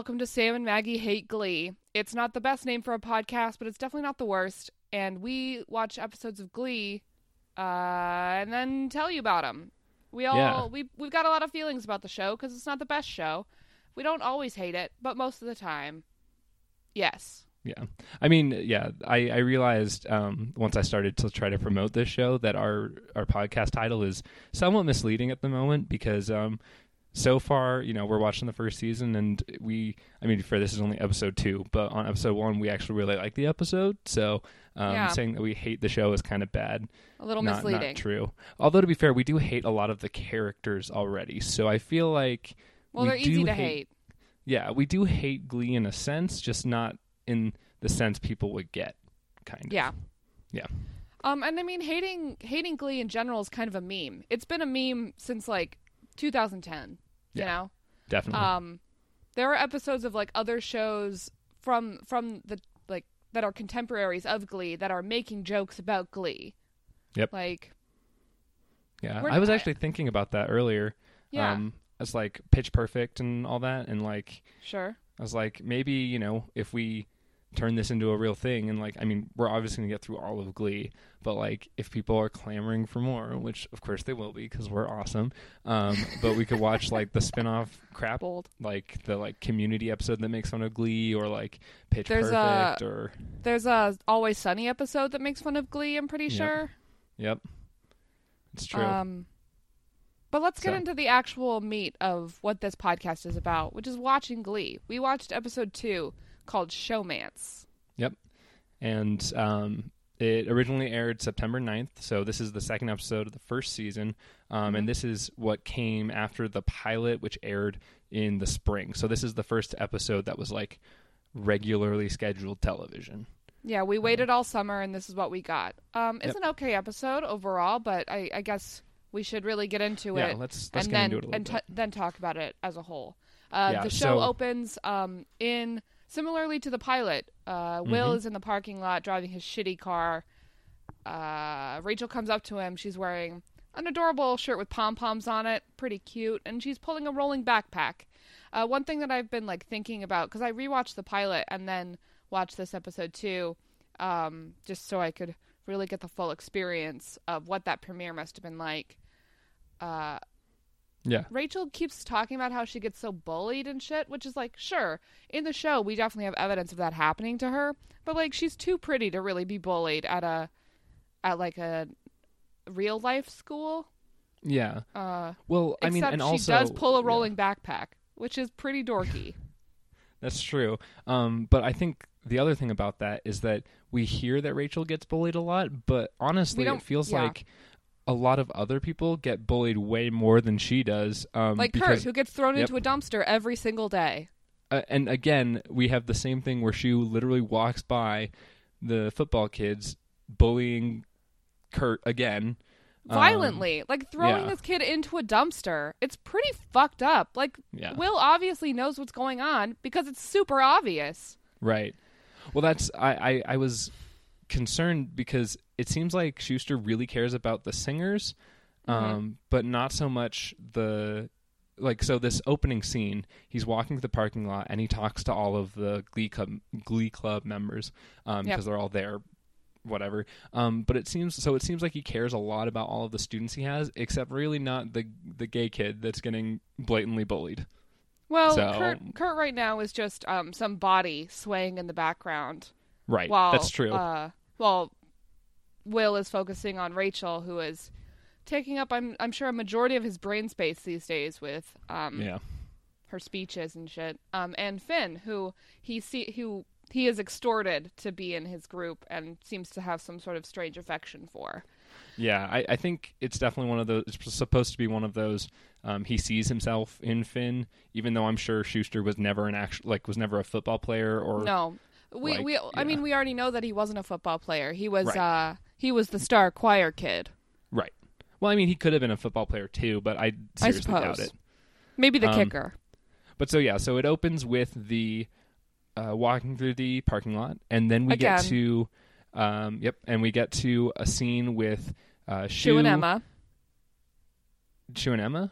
Welcome to Sam and Maggie Hate Glee. It's not the best name for a podcast, but it's definitely not the worst. And we watch episodes of Glee uh, and then tell you about them. We all Yeah. we we've got a lot of feelings about the show because it's not the best show. We don't always hate it, but most of the time, yes. Yeah. I mean, yeah, I, I realized um, once I started to try to promote this show that our, our podcast title is somewhat misleading at the moment because um, so far, you know, we're watching the first season and we, I mean, for this is only episode two, but on episode one, we actually really like the episode. So um, Yeah. saying that we hate the show is kind of bad. A little not, misleading. Not true. Although, to be fair, we do hate a lot of the characters already. So I feel like. Well, we they're easy to hate hate. yeah, we do hate Glee in a sense, just not in the sense people would get, kind of. Yeah. Yeah. Um, and I mean, hating hating Glee in general is kind of a meme. It's been a meme since like 2010. You Yeah. know. Definitely. Um, there are episodes of like other shows from from the like that are contemporaries of Glee that are making jokes about Glee. Yep. Like, yeah. I was actually thinking about that earlier. yeah, Um, as like Pitch Perfect and all that. And like, sure. I was like, maybe, you know, if we turn this into a real thing and like, I mean, we're obviously going to get through all of Glee, but like, if people are clamoring for more, which of course they will be because we're awesome, um, but we could watch like the spin off crap Bold. like the like community episode that makes fun of Glee or like Pitch There's a- Perfect or There's a Always Sunny episode that makes fun of Glee. I'm pretty Yep. sure. Yep. It's true. Um, but let's get So- into the actual meat of what this podcast is about, which is watching Glee. We watched episode two called Showmance. Yep. And um, it originally aired September 9th, so this is the second episode of the first season. Um, Mhm. And this is what came after the pilot, which aired in the spring. So this is the first episode that was like regularly scheduled television. Yeah, we waited all summer, and this is what we got. Um, it's Yep. an okay episode overall, but I, I guess we should really get into yeah, it let's let's and get then into it a little and bit. t- then talk about it as a whole. Uh, Yeah, the show so- opens um, in similarly to the pilot. Uh, Will Mhm. is in the parking lot driving his shitty car. Uh, Rachel comes up to him. She's wearing an adorable shirt with pom poms on it, pretty cute, and she's pulling a rolling backpack. Uh, one thing that I've been like thinking about because I rewatched the pilot and then watched this episode too, um, just so I could really get the full experience of what that premiere must have been like. Uh, yeah, Rachel keeps talking about how she gets so bullied and shit, which is like, sure, in the show we definitely have evidence of that happening to her, but like she's too pretty to really be bullied at a at like a real life school. yeah. Uh Well, I except mean, and she also does pull a yeah. rolling backpack, which is pretty dorky. That's true. Um, but I think the other thing about that is that we hear that Rachel gets bullied a lot, but honestly, it feels yeah. like a lot of other people get bullied way more than she does. Um, like because, Kurt, who gets thrown Yep. into a dumpster every single day. uh, and again, we have the same thing where she literally walks by the football kids bullying Kurt again. Um, Violently, like throwing yeah. this kid into a dumpster. It's pretty fucked up. Like yeah. Will obviously knows what's going on because it's super obvious. Right. Well, that's I, I I was concerned because it seems like Schuester really cares about the singers, Mhm. um, but not so much the like. So this opening scene, he's walking to the parking lot and he talks to all of the Glee Club Glee Club members um, Yep. because they're all there. Whatever, um, but it seems so. It seems like he cares a lot about all of the students he has, except really not the the gay kid that's getting blatantly bullied. Well, So- Kurt, Kurt right now is just um, some body swaying in the background. Right, While, that's true. Uh, well, Will is focusing on Rachel, who is taking up, I'm, I'm sure, a majority of his brain space these days with um, yeah, her speeches and shit. Um, and Finn, who he see, who he is extorted to be in his group and seems to have some sort of strange affection for. Yeah, I, I think it's definitely one of those. It's supposed to be one of those. Um, he sees himself in Finn, even though I'm sure Schuester was never an actual like was never a football player or No, we like, we I mean we already know that he wasn't a football player. He was Right. uh he was the star choir kid. right. Well, I mean, he could have been a football player too, but I I seriously doubt suppose. it. Maybe the Um, kicker. But so yeah, so it opens with the uh, walking through the parking lot, and then we get to, um, yep, and we get to a scene with uh, Schue and Emma. Schue and Emma.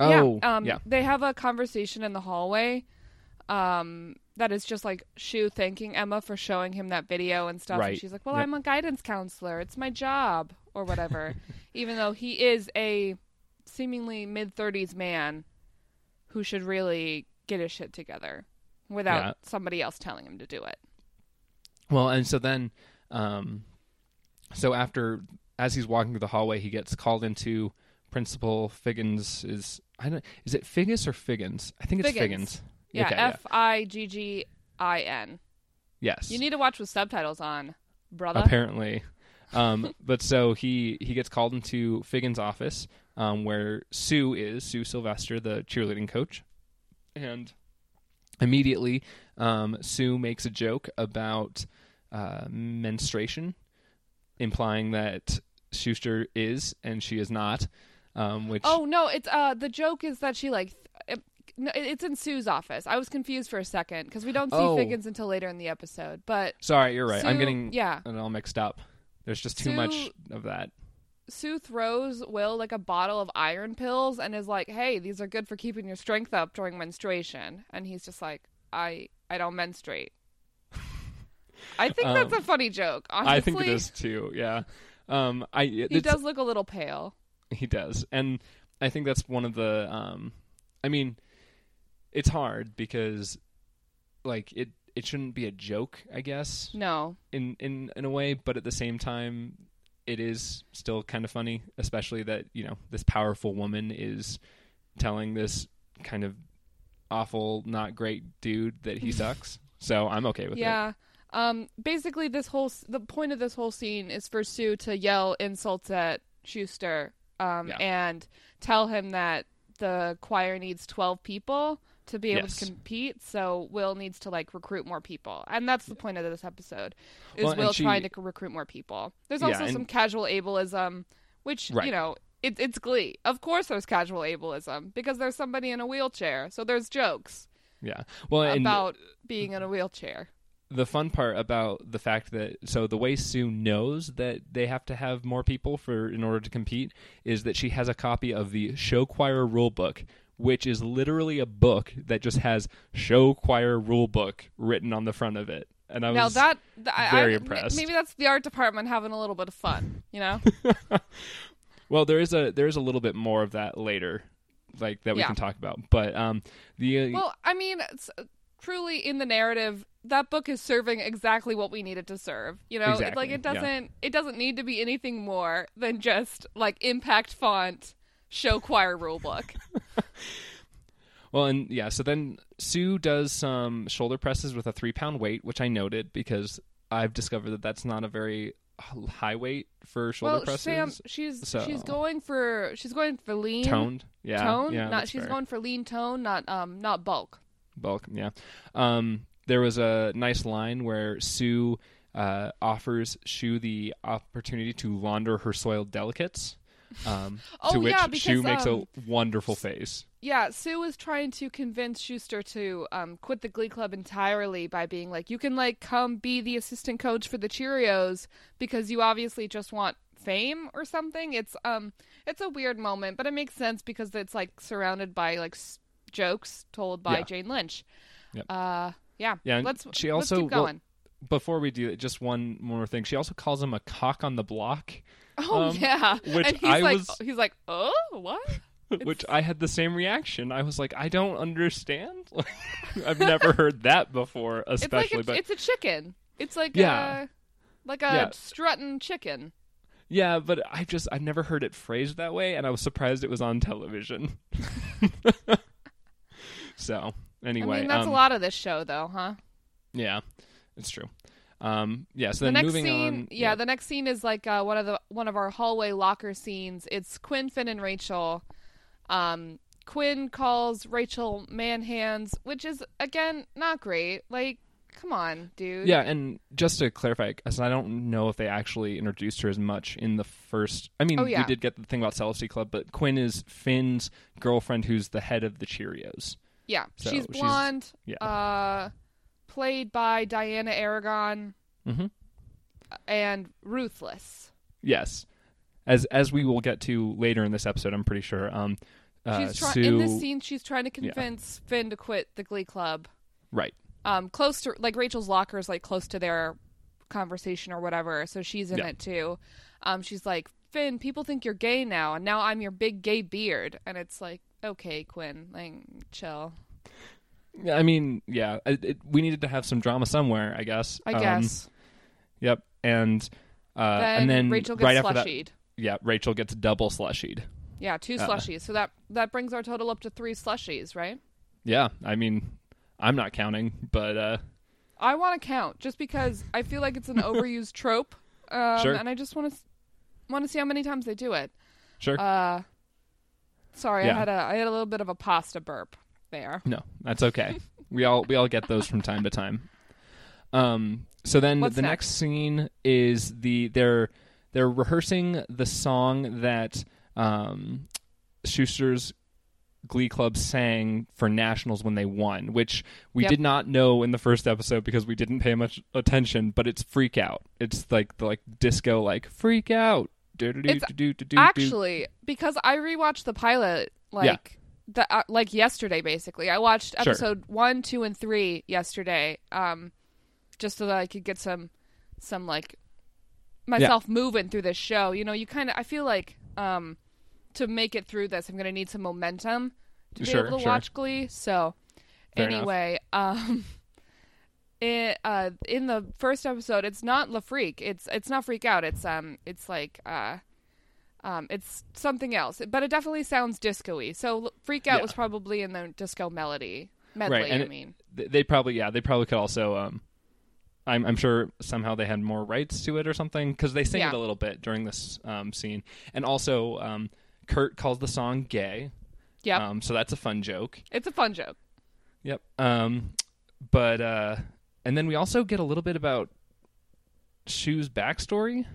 yeah, Oh, um, yeah, They have a conversation in the hallway. um, that is just like Schue thanking Emma for showing him that video and stuff. Right. And she's like, "Well, Yep. I'm a guidance counselor. It's my job, or whatever." Even though he is a seemingly mid thirties man who should really get his shit together without Yeah. somebody else telling him to do it. Well, and so then, um, so after as he's walking through the hallway, he gets called into Principal Figgins. Is I don't is it Figgis or Figgins? I think it's Figgins. Figgins. Yeah, Okay, F I G G I N. Yes. You need to watch with subtitles on, brother. apparently. Um, but so he he gets called into Figgins' office, um, where Sue is Sue Sylvester, the cheerleading coach, and immediately um, Sue makes a joke about uh, menstruation, implying that Schuester is and she is not. Um, which Oh no, it's uh the joke is that she like th- no, it's in Sue's office. I was confused for a second because we don't see Oh. Figgins until later in the episode. But sorry, you're right. I'm getting yeah. it all mixed up. There's just too Sue- much of that. Sue throws Will like a bottle of iron pills and is like, "Hey, these are good for keeping your strength up during menstruation." And he's just like, "I I don't menstruate." I think that's Um, a funny joke. Honestly, I think it is too. Yeah. Um, I He does look a little pale. He does, and I think that's one of the. Um, I mean, it's hard because, like it, it shouldn't be a joke, I guess, No, in in in a way, but at the same time, it is still kind of funny, especially that you know this powerful woman is telling this kind of awful, not great dude that he sucks. So I'm okay with it. yeah. Um, basically, this whole the point of this whole scene is for Sue to yell insults at Schuester, um, Yeah. and tell him that the choir needs twelve people to be able Yes. to compete. So Will needs to like recruit more people, and that's the point of this episode is Well, Will she- trying to recruit more people. There's Yeah, also and- some casual ableism, which Right. you know. It, it's Glee. Of course, there's casual ableism because there's somebody in a wheelchair. So there's jokes Yeah. Well, and about being in a wheelchair. the fun part about the fact that so the way Sue knows that they have to have more people for in order to compete is that she has a copy of the show choir rule book which is literally a book that just has show choir rule book written on the front of it and I now was that th- very I- impressed. Maybe that's the art department having a little bit of fun, you know? well there is a there is a little bit more of that later like that we Yeah. can talk about but um the uh, well, I mean, it's, truly in the narrative, that book is serving exactly what we needed to serve. You know, It's like it doesn't it doesn't need to be anything more than just like impact font show choir rule book. Well, and yeah, so then Sue does some shoulder presses with a three pound weight, which I noted because I've discovered that that's not a very high weight for shoulder well, presses. Sam, she's so- she's going for she's going for lean toned, yeah, tone. yeah, not she's fair. going for lean tone, not um not bulk. bulk, yeah. Um, there was a nice line where Sue uh, offers Schue the opportunity to launder her soiled delicates. Um, Oh, to which yeah, Schue makes um, a wonderful face. Yeah, Sue was trying to convince Schuester to um, quit the Glee Club entirely by being like, "You can like come be the assistant coach for the Cheerios because you obviously just want fame or something." It's um, it's a weird moment, but it makes sense because it's like surrounded by like s- jokes told by Yeah. Jane Lynch. Yep. Uh, yeah. Yeah, Let's she let's also- keep well, going. Before we do it, just one more thing. She also calls him a cock on the block. Oh um, yeah, which and he's I like, was- he's like, "Oh, what?" which I had the same reaction. I was like, I don't understand. I've never heard that before, It's especially. like a, but it's a chicken. It's like Yeah. a like a Yeah. strutting chicken. yeah, but I just I've never heard it phrased that way, and I was surprised it was on television. so anyway, I mean, that's um, a lot of this show, though, huh? Yeah, it's true. Um, yeah. So the then next moving scene, on. yeah, the next scene is like uh, one of the one of our hallway locker scenes. It's Quinn, Finn, and Rachel. Um, Quinn calls Rachel man hands, which is again not great. Like, come on, dude. Yeah, and just to clarify, because I don't know if they actually introduced her as much in the first. I mean, Oh, yeah. we did get the thing about Celibacy Club, but Quinn is Finn's girlfriend, who's the head of the Cheerios. yeah. So she's she's- blonde. yeah. Uh, played by Dianna Agron hmm and ruthless. Yes, as as we will get to later in this episode, I'm pretty sure. Um, uh, she's trying Sue, in this scene. She's trying to Yeah. convince Finn to quit the Glee Club, Right. um close to like Rachel's locker is like close to their conversation or whatever, so she's in Yeah. it too. Um she's like, "Finn, people think you're gay now, and now I'm your big gay beard." And it's like, "Okay, Quinn, like chill." Yeah, I mean, yeah, it, it, we needed to have some drama somewhere, I guess. I Um, guess. Yep. And uh, then, and then Rachel gets right after that, slushied. yeah, Rachel gets double slushied. Yeah, two Uh, slushies. So that that brings our total up to three slushies, right? Yeah, I mean, I'm not counting, but uh, I want to count just because I feel like it's an overused trope, um, Sure. and I just want to want to see how many times they do it. sure. Uh, sorry, I had a I had a little bit of a pasta burp there. no, that's okay. we all we all get those from time to time. Um. So then What's the next? next scene is the they're they're rehearsing the song that um, Schuester's Glee Club sang for nationals when they won, which we Yep. did not know in the first episode because we didn't pay much attention. But it's "Freak Out." It's like the like disco like "Freak Out." It's. Actually, because I rewatched the pilot like the uh, like yesterday, basically. I watched Sure. episode one, two, and three yesterday, um, just so that I could get some some like myself moving through this show. You know, you kind of I feel like um to make it through this, I'm gonna need some momentum to be Sure, able to sure. watch Glee. So Fair enough. anyway, um. It, uh, in the first episode, it's not La Freak. It's it's not Freak Out. It's um, it's like uh, um, it's something else. But it definitely sounds disco-y. So Freak Out Yeah. was probably in the disco melody medley. Right, and I mean, They- they probably yeah they probably could also um I'm, I'm sure somehow they had more rights to it or something because they sing Yeah. it a little bit during this um, scene and also um, Kurt calls the song gay yep, um, so that's a fun joke it's a fun joke. yep um, but uh, and then we also get a little bit about Schue's backstory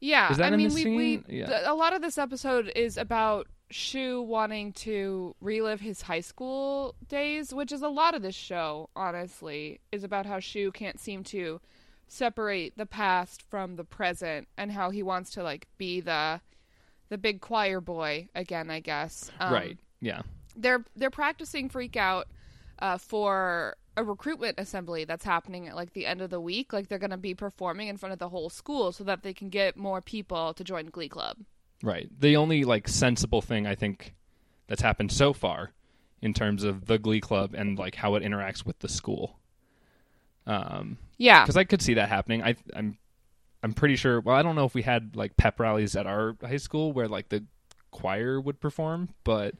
Yeah, I mean, we, we Yeah. th- a lot of this episode is about Schue wanting to relive his high school days, which is a lot of this show. Honestly, is about how Schue can't seem to separate the past from the present, and how he wants to like be the the big choir boy again. I guess. Um, right yeah they're they're practicing freak out uh, for a recruitment assembly that's happening at like the end of the week like they're going to be performing in front of the whole school so that they can get more people to join glee club Right. The only like sensible thing I think that's happened so far in terms of the Glee Club and like how it interacts with the school. Um, yeah because I could see that happening. I I'm I'm pretty sure. Well, I don't know if we had like pep rallies at our high school where like the choir would perform, but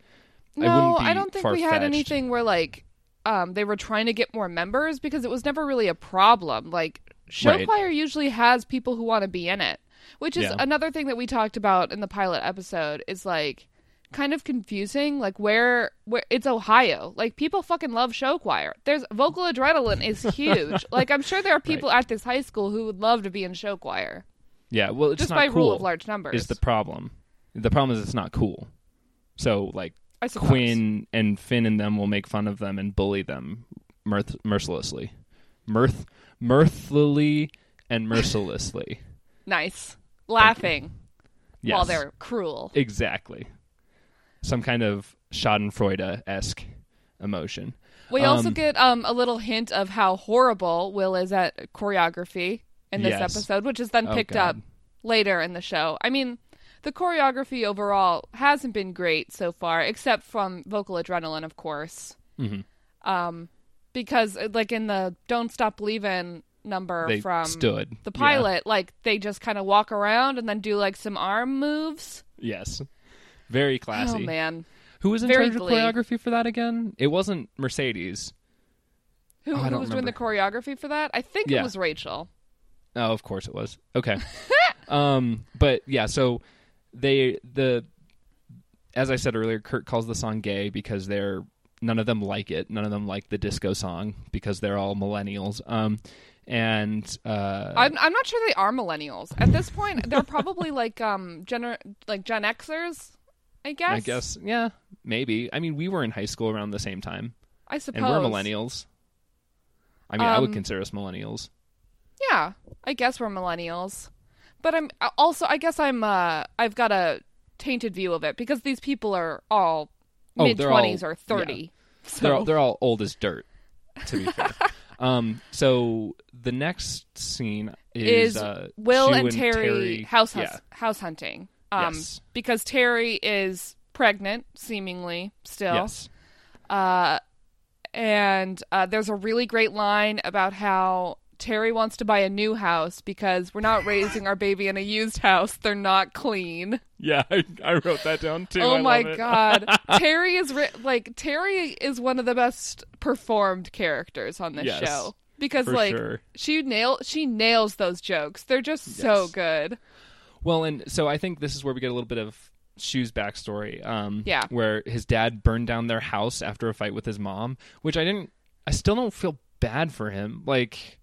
I no wouldn't be i don't think we had anything where like um, they were trying to get more members because it was never really a problem like show Right. choir usually has people who want to be in it which is Yeah. another thing that we talked about in the pilot episode is like kind of confusing like where where it's ohio like people fucking love show choir there's vocal adrenaline is huge like i'm sure there are people at this high school who would love to be in show choir Yeah. Well, it's just not by cool. rule of large numbers Is the problem? The problem is it's not cool. So like I suppose. Quinn and Finn and them will make fun of them and bully them mirth- mercilessly, mirth mirthfully and mercilessly. nice laughing Yes, while they're cruel exactly some kind of Schadenfreude esque emotion. We also Um, get um, a little hint of how horrible Will is at choreography in this Yes. episode, which is then Oh, picked God. up later in the show. I mean, the choreography overall hasn't been great so far, except from vocal adrenaline, of course. Mhm. Um, because uh, like in the "Don't Stop Believin'" number They from stood the Yeah. pilot, like they just kind of walk around and then do like some arm moves. Yes, very classy. Oh man, Who was in Very charge Glee. of choreography for that again? It wasn't Mercedes. who, Oh, who was doing the choreography for that? I think Yeah. it was Rachel. Oh, of course it was. Okay. um, but yeah, so they the as I said earlier, Kurt calls the song gay because they're none of them like it. None of them like the disco song because they're all millennials. Um, and uh, I'm I'm not sure they are millennials at this point. They're probably like um gener like Gen Xers, I guess. I guess yeah, maybe. I mean, we were in high school around the same time, I suppose. and we're millennials. I mean, I would Um, consider us millennials. Yeah, I guess we're millennials, but I'm also I guess I'm uh I've got a tainted view of it because these people are all Oh, mid twenties or thirty. So They're all, they're all old as dirt. To be fair. um, so the next scene is, Is uh, Will Schue and Terri, house hus- yeah. house hunting. Um, Yes. because Terri is pregnant, seemingly still. Yes. Uh, and uh, there's a really great line about how Terri wants to buy a new house because we're not raising our baby in a used house. They're not clean. Yeah, I, I wrote that down too. oh I my love it. god. Terri is ri- like Terri is one of the best performed characters on this Yes, show because like sure. she nail she nails those jokes. They're just so good. Well, and so I think this is where we get a little bit of Schue's backstory. Um, Yeah. Where his dad burned down their house after a fight with his mom, which I didn't. I still don't feel bad for him. Like,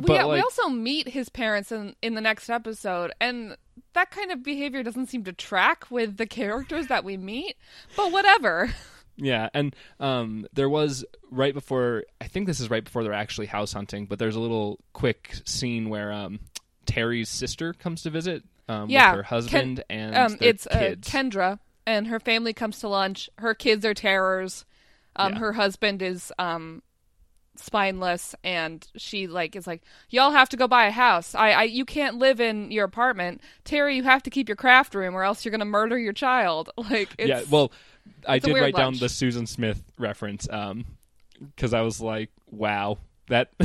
We, we like- also meet his parents in in the next episode, and that kind of behavior doesn't seem to track with the characters that we meet. But whatever. yeah, and um, there was right before. I think this is right before they're actually house hunting, but there's a little quick scene where um, Terri's sister comes to visit. Um, Yeah, with her husband and um, it's uh. Kendra, and her family comes to lunch. Her kids are terrors. Um, Yeah. Her husband is um, spineless, and she like is like, "Y'all have to go buy a house. I, I, you can't live in your apartment. Terri, you have to keep your craft room, or else you're gonna murder your child." Like, it's, yeah, well, I did write down the Susan Smith reference um because I was like, wow, that.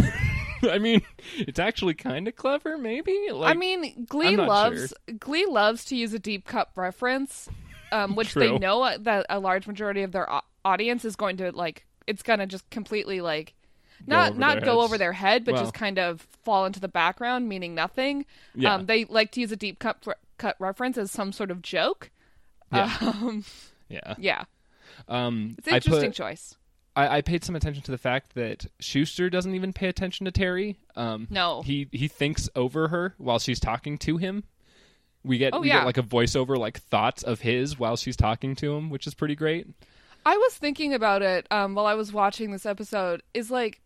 I mean, it's actually kind of clever, maybe. Like, I mean, Glee loves Glee loves to use a deep cut reference, um, which they know that a large majority of their audience is going to like. It's gonna just completely like, not not go over their head, but Well. just kind of fall into the background, meaning nothing. Yeah. Um, they like to use a deep cut cut reference as some sort of joke. Yeah. Um, yeah. yeah, Um, it's an interesting put, choice. I, I paid some attention to the fact that Schuester doesn't even pay attention to Terri. Um, No. he he thinks over her while she's talking to him. We get Oh, we yeah. get like a voiceover, like thoughts of his while she's talking to him, which is pretty great. I was thinking about it um, while I was watching this episode. Is like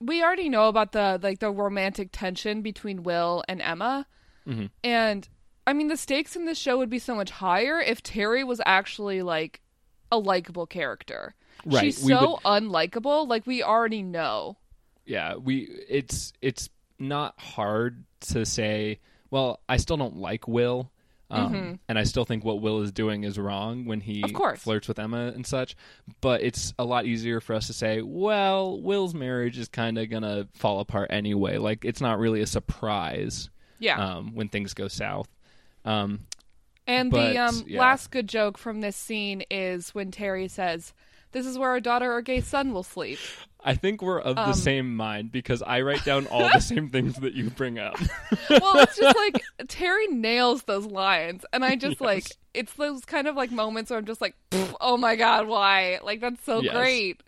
we already know about the like the romantic tension between Will and Emma, Mm-hmm. and I mean the stakes in this show would be so much higher if Terri was actually like a likable character. Right, She's we so unlikable. Like we already know. yeah we it's it's not hard to say well i still don't like will um, and i still think what will is doing is wrong when he Mm-hmm. Flirts with emma and such but it's a lot easier for us to say well will's marriage is kind of gonna fall apart anyway like it's not really a surprise Yeah. um, when things go south um, And But, the um, yeah. last good joke from this scene is when Terri says, "This is where our daughter or gay son will sleep." i think we're of the Um, same mind because i write down all the same things that you bring up well, it's just like Terri nails those lines, and I just like it's those kind of like moments where I'm just like, oh my god, why? Like that's so Yes. great.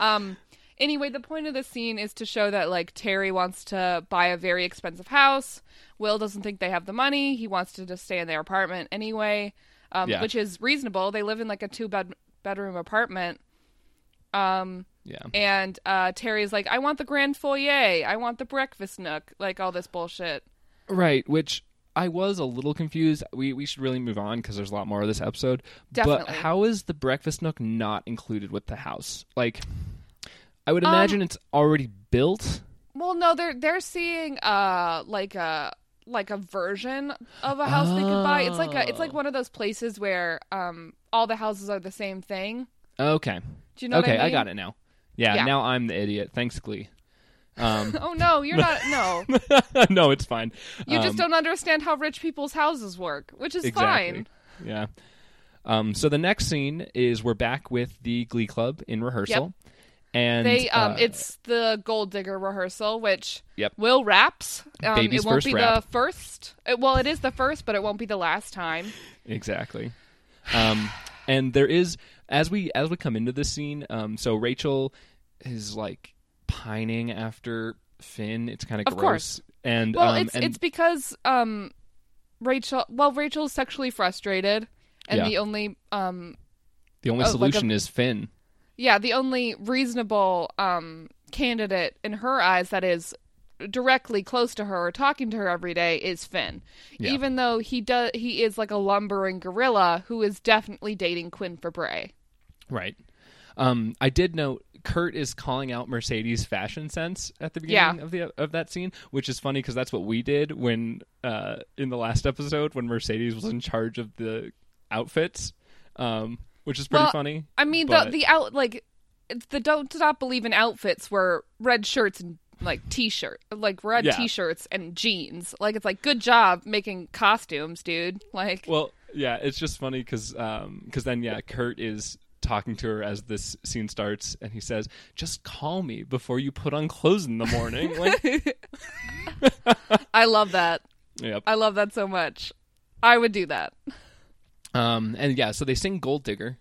Um. Anyway, the point of the scene is to show that like Terri wants to buy a very expensive house. Will doesn't think they have the money. He wants to just stay in their apartment anyway, um, Yeah. which is reasonable. They live in like a two bed bedroom apartment. Um, yeah and uh, Terri's like, I want the grand foyer. I want the breakfast nook. Like all this bullshit. Right, which I was a little confused. We we should really move on because there's a lot more of this episode. Definitely. But how is the breakfast nook not included with the house? Like, I would Um, imagine it's already built. Well, no, they're they're seeing uh like a like a version of a house they could buy. It's like a, it's like Oh. one of those places where um all the houses are the same thing. Okay, Do you know okay, what I mean? I, got it now. Yeah, Yeah. now I'm the idiot. Thanks, Glee. Um, Oh no, you're not. No, no, it's fine. you just Um, don't understand how rich people's houses work, which is exactly. fine. Yeah. Um, so the next scene is we're back with the Glee Club in rehearsal, and They um, uh, it's the gold digger rehearsal, which Yep. Will raps. Um, Baby's it won't be rap. the first. It, well, it is the first, but it won't be the last time. Exactly. Um, and there is as we as we come into this scene, um, so Rachel is like pining after Finn. It's kind Of of course. gross. And Well, um, it's and it's because um, Rachel. Well, Rachel's sexually frustrated, and Yeah. the only um, the only oh, like a- solution is Finn. yeah, the only reasonable um candidate in her eyes that is directly close to her or talking to her every day is Finn. Yeah. Even though he does, he is like a lumbering gorilla who is definitely dating Quinn Fabray. Right. Um, I did note Kurt is calling out Mercedes' fashion sense at the Yeah. beginning of the of that scene, which is funny because that's what we did when uh, in the last episode when Mercedes was in charge of the outfits, um, which is pretty Well, funny. I mean, but- the the out like the don't stop believing outfits were red shirts and like t-shirt, like red Yeah. t-shirts and jeans. Like it's like good job making costumes, dude. Like Well, yeah, it's just funny because um cuz then yeah, Kurt is talking to her as this scene starts, and he says, "Just call me before you put on clothes in the morning." Like, I love that. yep. I love that so much. I would do that. Um, and yeah, so they sing "Gold Digger,"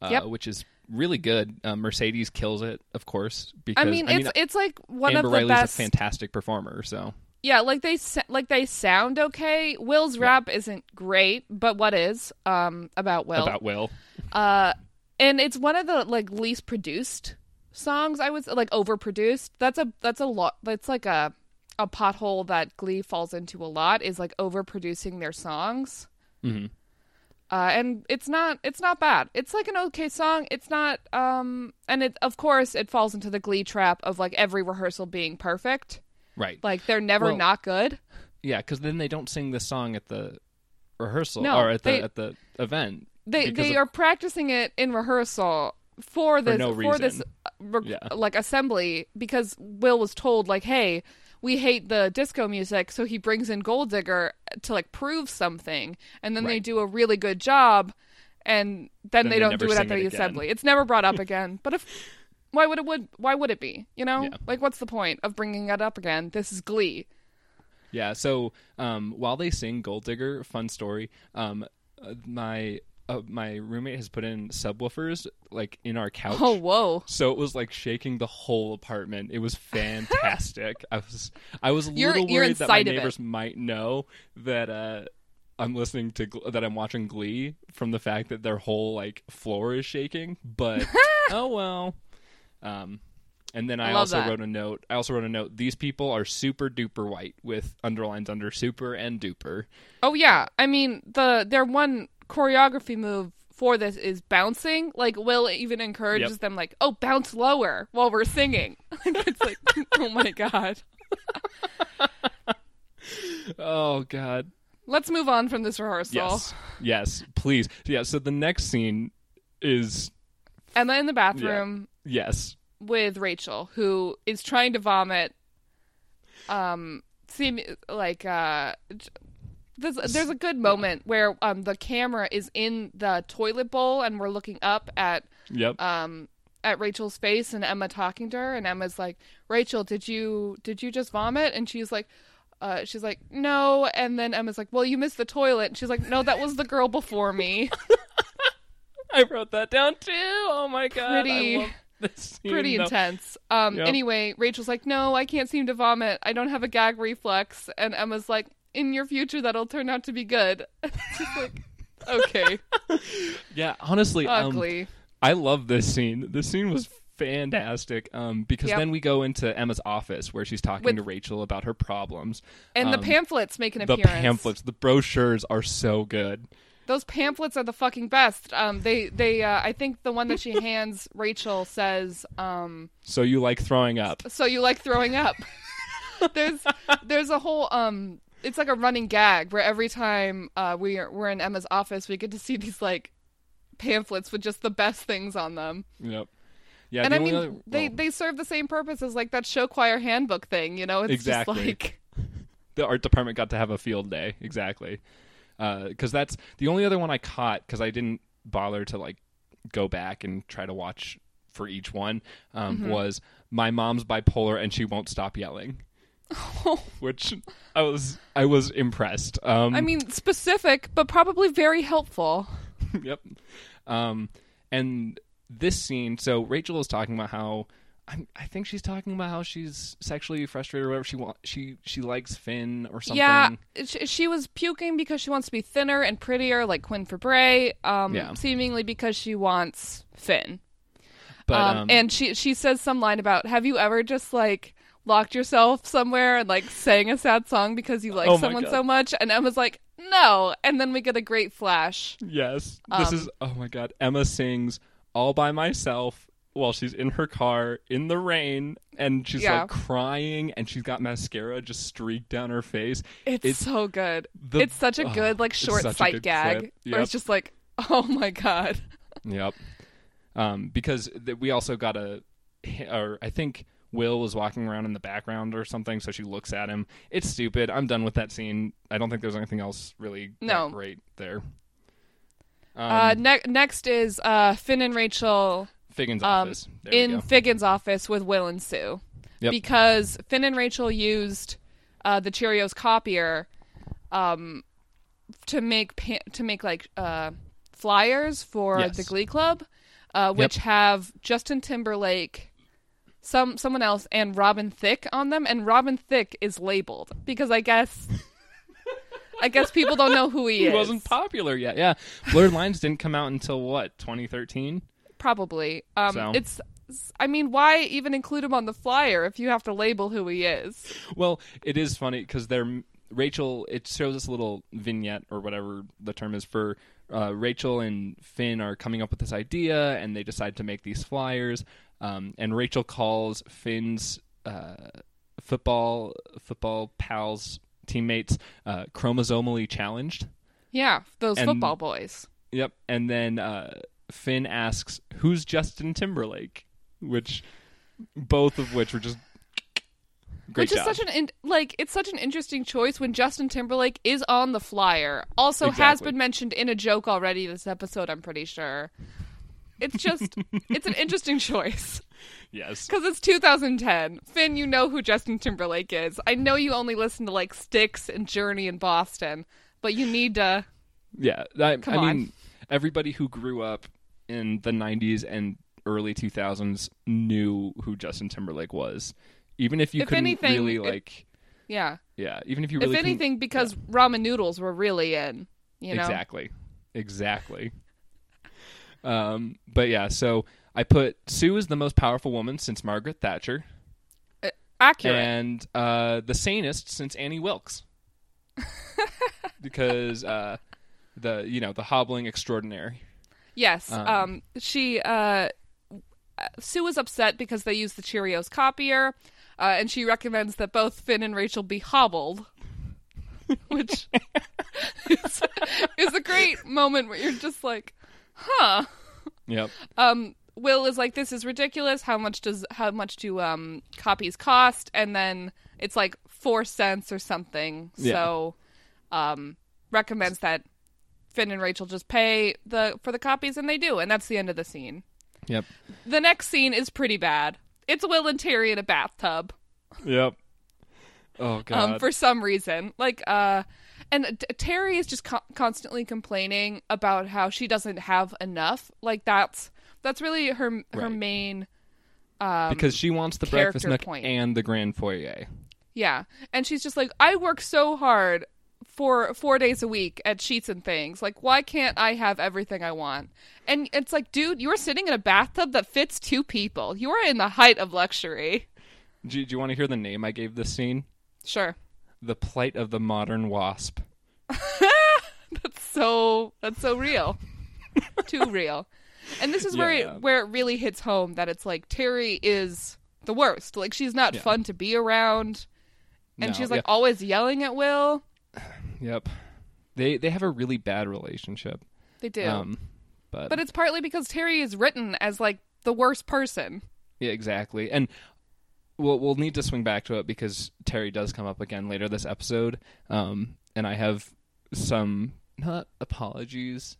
uh, Yep. which is really good. Uh, Mercedes kills it, of course, because I mean, it's it's like one Amber of the Riley's best. a fantastic performer. So yeah, like they like they sound okay. Will's rap isn't great, but what is um about Will? about Will, Uh, and it's one of the like least produced songs. I was like overproduced. That's a that's a lot. That's like a a pothole that Glee falls into a lot is like overproducing their songs. hmm Uh, and it's not it's not bad. It's like an okay song. It's not um and it of course it falls into the Glee trap of like every rehearsal being perfect. right? Like they're never Well, not good. yeah, because then they don't sing the song at the rehearsal No, or at the they- at the event. They they of- are practicing it in rehearsal for this no for this uh, rec- Yeah. like assembly because Will was told like, "Hey, we hate the disco music," so he brings in Gold Digger to like prove something, and then they do a really good job, and then, Then they, they don't do it at the it assembly. It's never brought up again. But if why would it would why would it be? You know, Yeah. like what's the point of bringing it up again? This is Glee. Yeah. So um, while they sing "Gold Digger," fun story. Um, uh, my uh, my roommate has put in subwoofers like in our couch. Oh whoa! So it was like shaking the whole apartment. It was fantastic. I was I was a You're- little you're worried that my inside of it. neighbors might know that uh, I'm listening to that I'm watching Glee from the fact that their whole like floor is shaking. But oh well. Um, and then I, I also that. wrote a note. I also wrote a note. These people are super duper white with underlines under super and duper. Oh yeah, I mean the their one choreography move for this is bouncing. Like Will even encourages Yep. them, like, "Oh, bounce lower while we're singing." It's like, oh my god. Oh God. Let's move on from this rehearsal. Yes. Yes. Please. Yeah. So the next scene is Emma in the bathroom yes. with Rachel, who is trying to vomit. Um, seem like uh. There's, there's a good moment where um the camera is in the toilet bowl and we're looking up at Yep. um at Rachel's face and Emma talking to her and Emma's like, "Rachel, did you did you just vomit?" and she's like uh, she's like, no, and then Emma's like, well, you missed the toilet. And she's like, no, that was the girl before me. I wrote that down too. Oh my god. Pretty- I love this scene, Pretty though. intense. Um, Yep. Anyway, Rachel's like, no, I can't seem to vomit. I don't have a gag reflex. And Emma's like, in your future, that'll turn out to be good. Like, okay, Yeah, honestly, um, ugly. I love this scene. This scene was fantastic. Um, because Yep. then we go into Emma's office where she's talking With- to Rachel about her problems. and the um, pamphlets make an The appearance. pamphlets, the brochures are so good. Those pamphlets are the fucking best. Um, they they uh, I think the one that she hands Rachel says, um, So you like throwing up? so you like throwing up. there's there's a whole um, it's like a running gag where every time uh we are, we're in Emma's office, we get to see these like pamphlets with just the best things on them. Yep. Yeah, and I mean, other- they well, they serve the same purpose as like that show choir handbook thing. You know, it's Exactly. just like the art department got to have a field day exactly because that's the only other one i caught because i didn't bother to like go back and try to watch for each one um, Mm-hmm. was my mom's bipolar and she won't stop yelling which i was i was impressed um, I mean specific, but probably very helpful. yep um, and this scene so rachel is talking about how I'm, I think she's talking about how she's sexually frustrated or whatever she wants. She she likes Finn or something. Yeah, she, she was puking because she wants to be thinner and prettier, like Quinn Fabray. Um, Yeah. seemingly because she wants Finn. but um, um, and she she says some line about, "Have you ever just like locked yourself somewhere and like sang a sad song because you like Oh someone God. so much?" And Emma's like, "No." And then we get a great flash. Yes. This Um, is oh my god. Emma sings all by myself while she's in her car in the rain and she's Yeah. like crying and she's got mascara just streaked down her face. It's, It's so good. the- it's such a good like short sight gag. clip. Where it's just like, oh my god. Yep. Um, because th- we also got a, or I think Will was walking around in the background or something, so she looks at him. It's stupid. I'm done with that scene. I don't think there's anything else really No. great there. Um, uh, ne- next is uh, Finn and Rachel Figgins' um, office. There in. Figgins' office with Will and Sue. Yep. Because Finn and Rachel used uh, the Cheerios copier um, to make pa- to make like uh, flyers for Yes. the Glee Club, uh, which have Justin Timberlake, some someone else, and Robin Thicke on them. And Robin Thicke is labeled because I guess I guess people don't know who he, he is. He wasn't popular yet. Yeah, Blurred Lines didn't come out until what 2013. Probably. Um, So. It's. I mean, why even include him on the flyer if you have to label who he is? Well, it is funny because they're Rachel. It shows us a little vignette or whatever the term is for uh, Rachel and Finn are coming up with this idea, and they decide to make these flyers. Um, and Rachel calls Finn's uh, football football pals teammates uh, chromosomally challenged. Yeah, those And- football boys. Yep. And then uh, Finn asks, "Who's Justin Timberlake?" Which both of which were just great Which is such an in- like it's such an interesting choice when Justin Timberlake is on the flyer. Also has been mentioned in a joke already this episode, I'm pretty sure. It's just it's an interesting choice yes. cuz it's 2010. Finn, you know who Justin Timberlake is. I know you only listen to like Styx and Journey in Boston, but you need to Yeah, I, Come I on. mean, everybody who grew up in the '90s and early 2000s knew who Justin Timberlake was, even if you If couldn't anything, really like. yeah. Yeah, even if you really if anything because ramen noodles were really in, you know. exactly, exactly. Um, but yeah, so I put Sue is the most powerful woman since Margaret Thatcher, Accurate. and uh, the sanest since Annie Wilkes, because uh, the you know the hobbling extraordinary. Yes. Um, Um, she uh, Sue is upset because they use the Cheerios copier, uh, and she recommends that both Finn and Rachel be hobbled, which is, is a great moment where you're just like, huh. Yep. Um, Will is like, this is ridiculous. How much does how much do um copies cost? And then it's like four cents or something. Yeah. So, um, recommends that Finn and Rachel just pay the for the copies, and they do, and that's the end of the scene. Yep. The next scene is pretty bad. It's Will and Terri in a bathtub. Yep. Oh god. um, for some reason. Like, uh, and Terri is just co- constantly complaining about how she doesn't have enough. Like that's that's really her her Right. main. Um, because she wants the breakfast nook point. and the grand foyer. yeah, and she's just like, I work so hard for four days a week at Sheets and Things. Like, why can't I have everything I want? And it's like, dude, you are sitting in a bathtub that fits two people. You are in the height of luxury. Do, do you want to hear the name I gave this scene? Sure. The plight of the modern wasp. That's so that's so real. Too real. And this is where Yeah. it where it really hits home that it's like Terri is the worst. Like she's not Yeah. fun to be around. And No, she's like yeah. always yelling at Will. Yep. They they have a really bad relationship. They do. Um, but, but it's partly because Terri is written as like the worst person. yeah, exactly. And we'll we'll need to swing back to it because Terri does come up again later this episode. Um, and I have some not apologies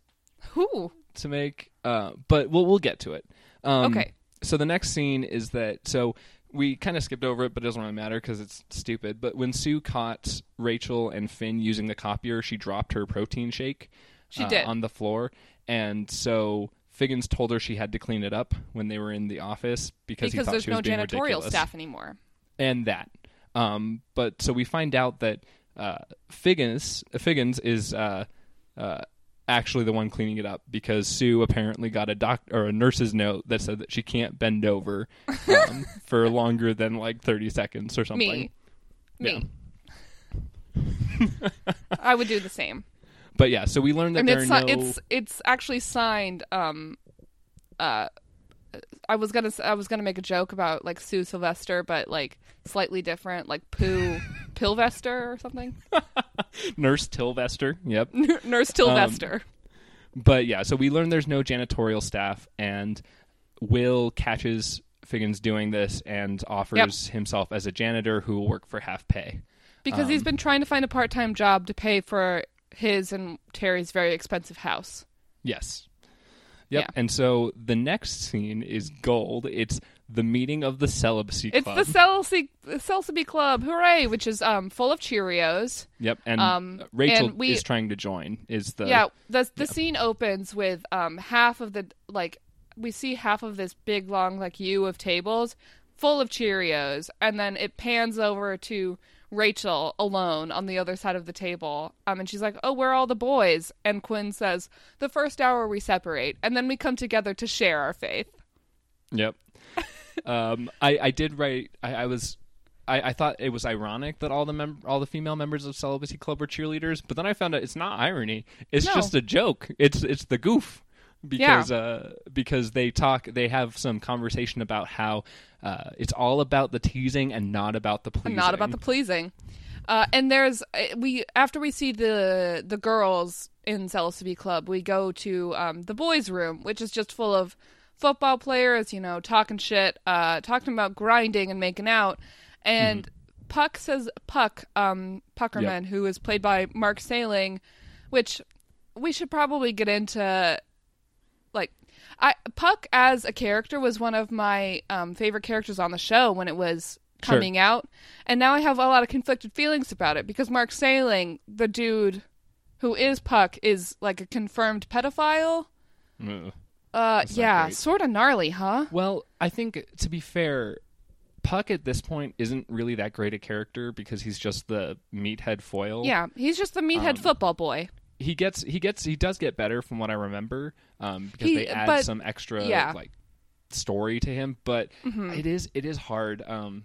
Who? to make, uh, but we'll we'll get to it. Um, Okay. So the next scene is that so we kind of skipped over it, but it doesn't really matter because it's stupid. But when Sue caught Rachel and Finn using the copier, she dropped her protein shake. She uh, did. on the floor, and so Figgins told her she had to clean it up when they were in the office because, he Because thought there's she was no janitorial staff anymore. and that. Um, but so we find out that uh, Figgins Figgins is uh, uh, actually the one cleaning it up because Sue apparently got a doc or a nurse's note that said that she can't bend over um, for longer than like thirty seconds or something. Me. Me. I would do the same. But yeah, so we learned that and there it's are no it's it's actually signed um uh I was gonna I was gonna make a joke about like Sue Sylvester, but like slightly different, like Pooh Pilvester or something. Nurse Tilvester. Yep. Nurse Tilvester. But yeah, so we learned there's no janitorial staff, and Will catches Figgins doing this and offers himself as a janitor who will work for half pay. because Um, he's been trying to find a part time job to pay for his and Terri's very expensive house. Yes. Yep. Yeah. And so the next scene is gold. It's the meeting of the celibacy It's club. It's the celibacy Celsey Club, hooray! Which is um full of Cheerios. yep. And um, Rachel and we- is trying to join. Is the yeah, the the scene opens with um half of the like we see half of this big long like U of tables full of Cheerios, and then it pans over to Rachel alone on the other side of the table. Um, and she's like, "Oh, where are all the boys?" And Quinn says, "The first hour we separate, and then we come together to share our faith." Yep. um, I I did write. I, I was. I, I thought it was ironic that all the mem- all the female members of Celibacy Club were cheerleaders, but then I found out it's not irony. It's No. just a joke. It's it's the goof because uh, because they talk. They have some conversation about how uh, it's all about the teasing and not about the pleasing. not about the pleasing. Uh, and there's uh, we after we see the the girls in Celibacy Club, we go to um, the boys' room, which is just full of football players, you know, talking shit, uh, talking about grinding and making out. And Puck says Puck, um, Puckerman, who is played by Mark Salling, which we should probably get into. Like, I Puck as a character was one of my um, favorite characters on the show when it was Sure. coming out, and now I have a lot of conflicted feelings about it because Mark Salling, the dude who is Puck, is like a confirmed pedophile. Ugh. Uh, not yeah, sort of gnarly, huh? Well, I think to be fair, Puck at this point isn't really that great a character because he's just the meathead foil. Yeah, he's just the meathead Um, football boy. He gets he gets he does get better from what I remember um, because He- they add but- some extra yeah. like story to him. But Mm-hmm. it is it is hard, um,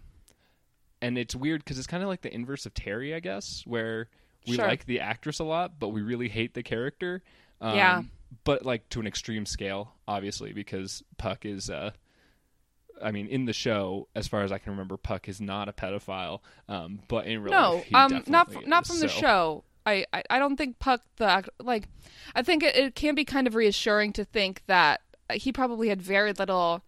and it's weird because it's kind of like the inverse of Terri, I guess, where we Sure. like the actress a lot, but we really hate the character. Um, Yeah. but like to an extreme scale, obviously, because Puck is. Uh, I mean, in the show, as far as I can remember, Puck is not a pedophile. Um, but in real No, life, he um, not not from the show. I, I, I don't think Puck the like. I think it, it can be kind of reassuring to think that he probably had very little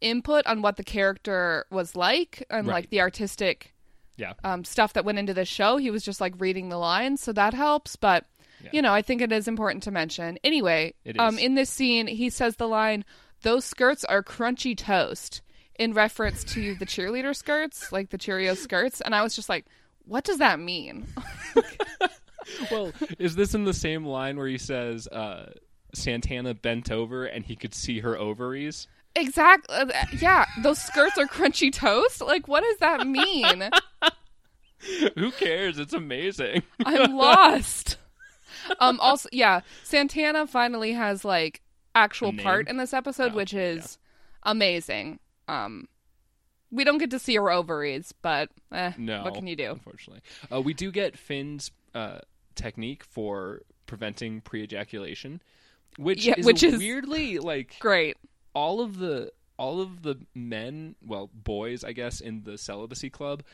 input on what the character was like and like the artistic Yeah, um, stuff that went into the show. He was just like reading the lines, so that helps. But Yeah. you know, I think it is important to mention. Anyway, um, in this scene, he says the line, "Those skirts are crunchy toast," in reference to the cheerleader skirts, like the Cheerio skirts, and I was just like, "What does that mean?" well, is this in the same line where he says uh, Santana bent over and he could see her ovaries? exactly. Uh, yeah, those skirts are crunchy toast. Like, what does that mean? Who cares? It's amazing. I'm lost. Um. Also, yeah, Santana finally has like actual part in this episode, Oh, which is amazing. Um, we don't get to see her ovaries, but eh, no, what can you do? Unfortunately, uh, we do get Finn's uh, technique for preventing pre-ejaculation, which Yeah, is which is- weirdly like Great. all of the all of the men, well, boys, I guess, in the celibacy club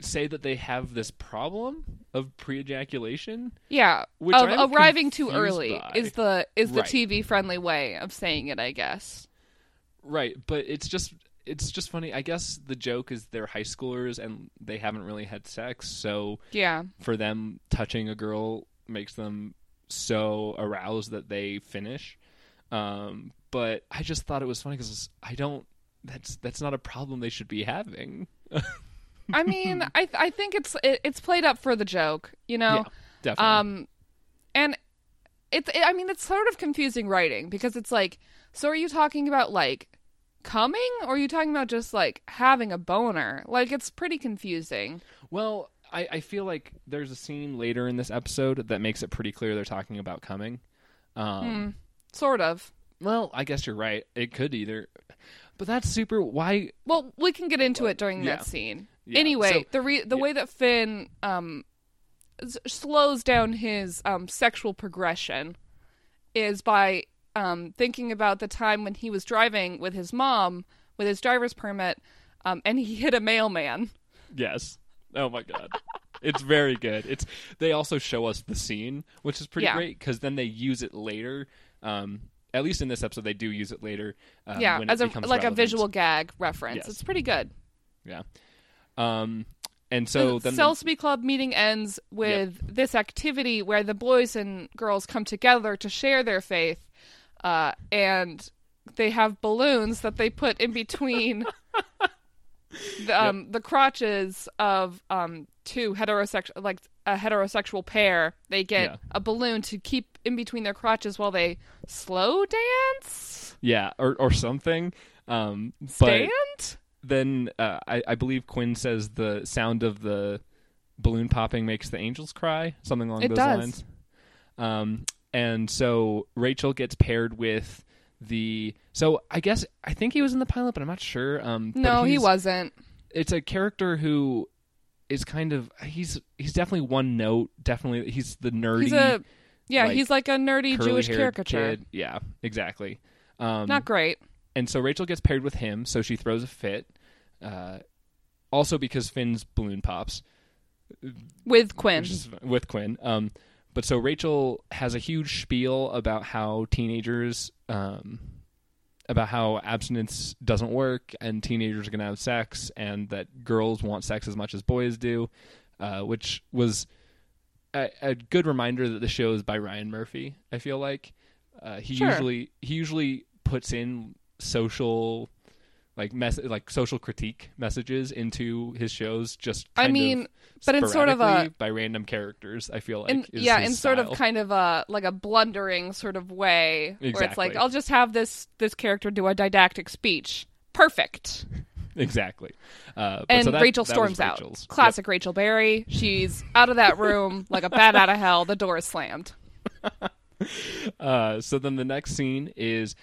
say that they have this problem of pre-ejaculation. Yeah, Which of arriving too early by. is the is the Right. TV friendly way of saying it, I guess. Right, but it's just it's just funny. I guess the joke is they're high schoolers and they haven't really had sex, so Yeah, for them touching a girl makes them so aroused that they finish. Um, but I just thought it was funny because I don't. That's that's not a problem they should be having. I mean, I I think it's it, it's played up for the joke, you know. Yeah, definitely. Um, and it's it, I mean it's sort of confusing writing because it's like, so are you talking about like coming or are you talking about just like having a boner? Like it's pretty confusing. well, I, I feel like there's a scene later in this episode that makes it pretty clear they're talking about coming. Um, Sort of. Well, I guess you're right. It could either, but that's super. Why? Well, we can get into it during yeah. that scene. Yeah, Anyway, so- the re- the yeah. way that Finn um s- slows down his um sexual progression is by um, thinking about the time when he was driving with his mom with his driver's permit, um, and he hit a mailman. Yes. Oh my god. it's very good. It's they also show us the scene, which is pretty Yeah. great because then they use it later. Um, at least in this episode, they do use it later. Um, yeah, as a like relevant. a visual gag reference. Yes. It's pretty good. Yeah. Um, and so the Selsby Club meeting ends with this activity where the boys and girls come together to share their faith, uh, and they have balloons that they put in between the, um, the crotches of um, two heterosexual, like a heterosexual pair. They get Yeah. a balloon to keep in between their crotches while they slow dance, yeah, or or something. Um, stand. then uh, I, I believe Quinn says the sound of the balloon popping makes the angels cry, something along It those does. lines. Um, and so Rachel gets paired with the. So I guess I think he was in the pilot, but I'm not sure. Um, No, he wasn't. It's a character who is kind of he's he's definitely one note. Definitely, he's the nerdy. He's a yeah, like, he's like a nerdy Jewish caricature. kid. Yeah, exactly. Um, Not great. and so Rachel gets paired with him, so she throws a fit. Uh, also because Finn's balloon pops With Quinn. is with Quinn. Um, but so Rachel has a huge spiel about how teenagers, um, about how abstinence doesn't work and teenagers are going to have sex and that girls want sex as much as boys do, uh, which was a, a good reminder that the show is by Ryan Murphy. I feel like uh, he Sure. usually he usually puts in social like mess like social critique messages into his shows just I mean, of but in sort of a by random characters. I feel like in, is yeah, in sort of kind of a like a blundering sort of way where it's like I'll just have this this character do a didactic speech. Perfect. exactly. Uh, but And so that- Rachel that storms out. Classic Rachel Berry. She's out of that room like a bat out of hell. The door is slammed. Uh, so then the next scene is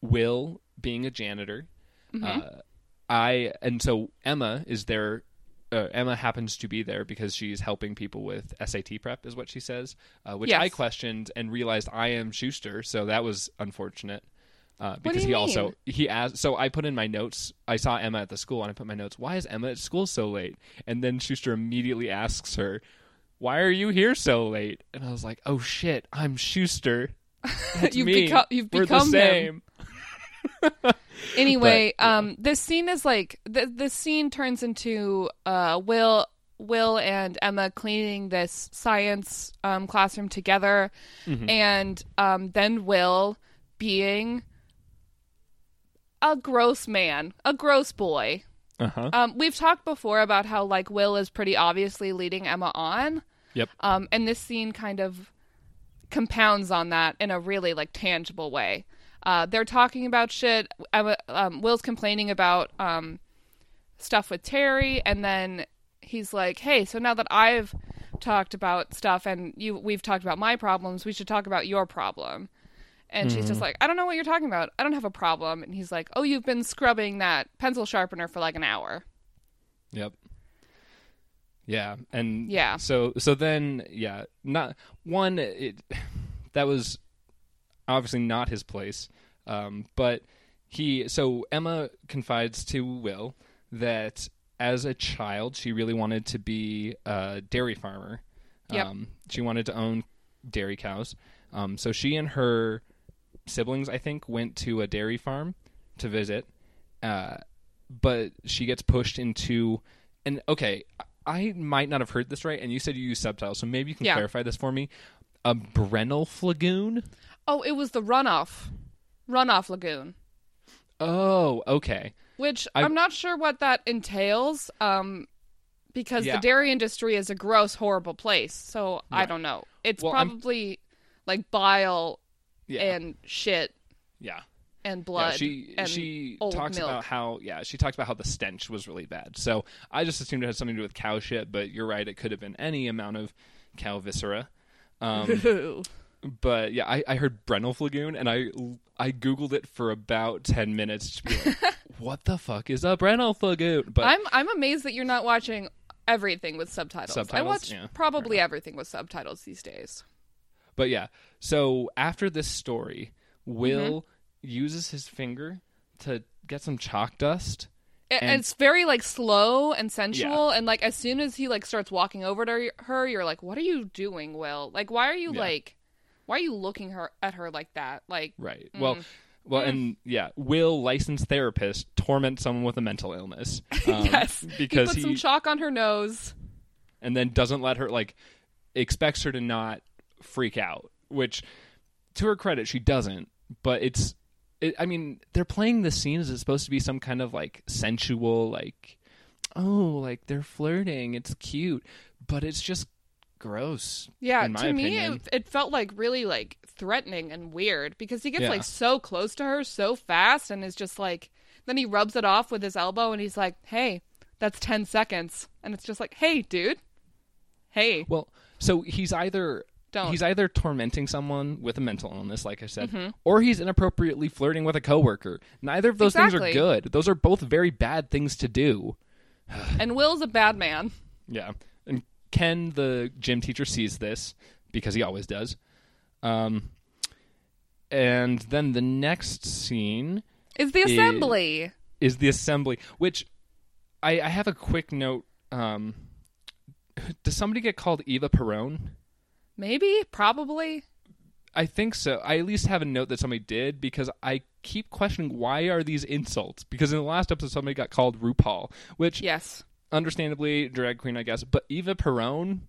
Will being a janitor. Mm-hmm. Uh, I and so Emma is there. Uh, Emma happens to be there because she's helping people with SAT prep, is what she says, uh, which Yes. I questioned and realized I am Schuester, so that was unfortunate. Uh, do because you he also he asked. So I put in my notes. I saw Emma at the school, and I put my notes. Why is Emma at school so late? And then Schuester immediately asks her, "Why are you here so late?" And I was like, "Oh shit, I'm Schuester. You've become- you've become the him. Same." Anyway, But, yeah. um, this scene is like th- this scene turns into uh, Will, Will and Emma cleaning this science um, classroom together, Mm-hmm. and um, then Will being a gross man, a gross boy. Uh huh. Um, we've talked before about how like Will is pretty obviously leading Emma on, Yep. um, and this scene kind of compounds on that in a really like tangible way. Uh, they're talking about shit. Emma, um, Will's complaining about um, stuff with Terri, and then he's like, "Hey, so now that I've talked about stuff and you we've talked about my problems, we should talk about your problem." And she's just like, "I don't know what you're talking about. I don't have a problem." And he's like, "Oh, you've been scrubbing that pencil sharpener for like an hour." Yep. Yeah, and Yeah. So so then yeah, not one. It that was obviously not his place, um, but he. So Emma confides to Will that as a child she really wanted to be a dairy farmer. Yep. Um, she wanted to own dairy cows. Um, so she and her siblings, I think, went to a dairy farm to visit. Uh, but she gets pushed into and okay i might not have heard this right and you said you use subtitles so maybe you can Yeah. clarify this for me a brennel flagoon Oh, it was the runoff, runoff lagoon. oh okay which I- I'm not sure what that entails um because Yeah. the dairy industry is a gross horrible place so I don't know it's Well, I'm- probably like bile yeah and shit yeah and blood Yeah, she and she talks milk. about how yeah she talks about how the stench was really bad. So I just assumed it had something to do with cow shit, but you're right. It could have been any amount of cow viscera. Um, but yeah, I, I heard Brennel Flagoon and I I googled it for about ten minutes to be like, what the fuck is a Brennel Flagoon? But I'm I'm amazed that you're not watching everything with subtitles. I watch Yeah, probably everything with subtitles these days. But yeah, so after this story, Will mm-hmm. uses his finger to get some chalk dust. It- And- it's very like slow and sensual, and like as soon as he like starts walking over to her, you're like, "What are you doing, Will? Like, why are you Yeah. like, why are you looking her at her like that? Like, Right. Well, well, and yeah, Will, licensed therapist, torment someone with a mental illness. Um, yes, because he put some chalk on her nose. and then doesn't let her like expects her to not freak out which to her credit she doesn't but it's it, i mean they're playing the scene as it's supposed to be some kind of like sensual like oh like they're flirting it's cute but it's just gross Yeah, to me, it, it felt like really like threatening and weird because he gets Yeah. like so close to her so fast, and is just like, then he rubs it off with his elbow, and he's like, "Hey, that's ten seconds," and it's just like, "Hey, dude, hey, well so he's either Don't. he's either tormenting someone with a mental illness like i said Mm-hmm. or he's inappropriately flirting with a coworker neither of those things are good those are both very bad things to do and Will's a bad man." Yeah. Ken, the gym teacher, sees this because he always does. Um, and then the next scene Is the Is- assembly? is the assembly, which I, I have a quick note. Um, does somebody get called Eva Peron? Maybe, probably. I think so. I at least have a note that somebody did because I keep questioning why are these insults? Because in the last episode, somebody got called RuPaul, which Yes. Understandably drag queen, I guess. But Eva Peron,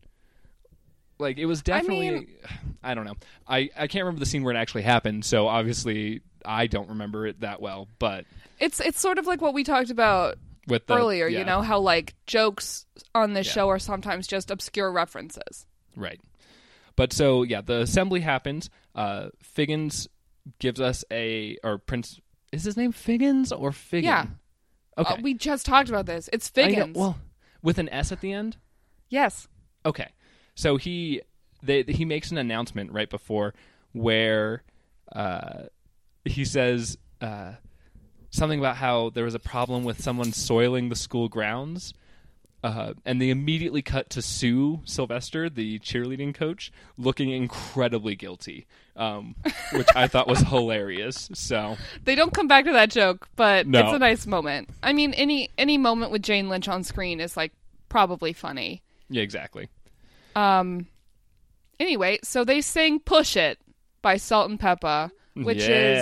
like it was definitely. I, mean- don't know. I I can't remember the scene where it actually happened, so obviously I don't remember it that well. But It's it's sort of like what we talked about with the earlier, yeah, you know, how like jokes on this Yeah. show are sometimes just obscure references. right? But so yeah, the assembly happens. Uh, Figgins gives us a or Prince is his name Figgins or Figgin? Yeah. Okay. Uh, we just talked about this. It's I know- Figgins. well, with an S at the end. yes. Okay, so he they, he makes an announcement right before where uh, he says uh, something about how there was a problem with someone soiling the school grounds. Uh, and they immediately cut to Sue Sylvester, the cheerleading coach, looking incredibly guilty, um, which I thought was hilarious. So, They don't come back to that joke, but No. it's a nice moment. I mean, any any moment with Jane Lynch on screen is like probably funny. yeah, exactly. Um anyway, so they sing Push It by Salt and Pepa, which is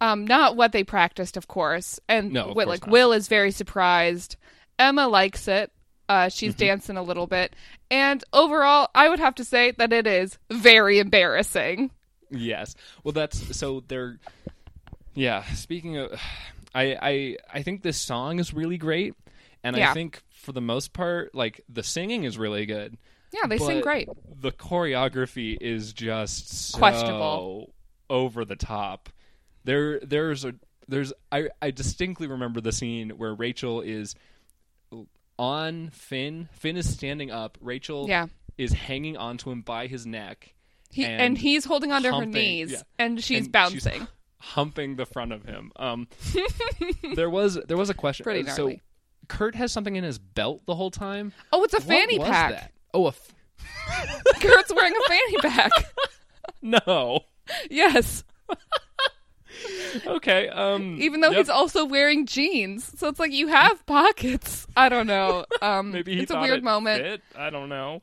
um not what they practiced, of course. And No, of Wi- course like not. Will is very surprised. Emma likes it. Uh, Mm-hmm. she's dancing a little bit, and overall, I would have to say that it is very embarrassing. Yes. Well, that's so they're. Yeah. Speaking of, I I I think this song is really great, and Yeah. I think for the most part, like the singing is really good. Yeah, they sing great. The choreography is just so Questionable. over the top. There, there's a there's I I distinctly remember the scene where Rachel is on Finn. Finn is standing up. Rachel Yeah. is hanging onto him by his neck. He, and and, he's holding onto her knees, yeah. and she's and bouncing. humping the front of him. Um, there was there was a question. Pretty so. Kurt has something in his belt the whole time. oh, it's a What fanny was pack. that? Oh, a f- Kurt's wearing a fanny pack. no. yes, Okay. Um, even though yep. he's also wearing jeans, so it's like you have pockets. I don't know. Um, maybe it's a weird it moment. fit. I don't know.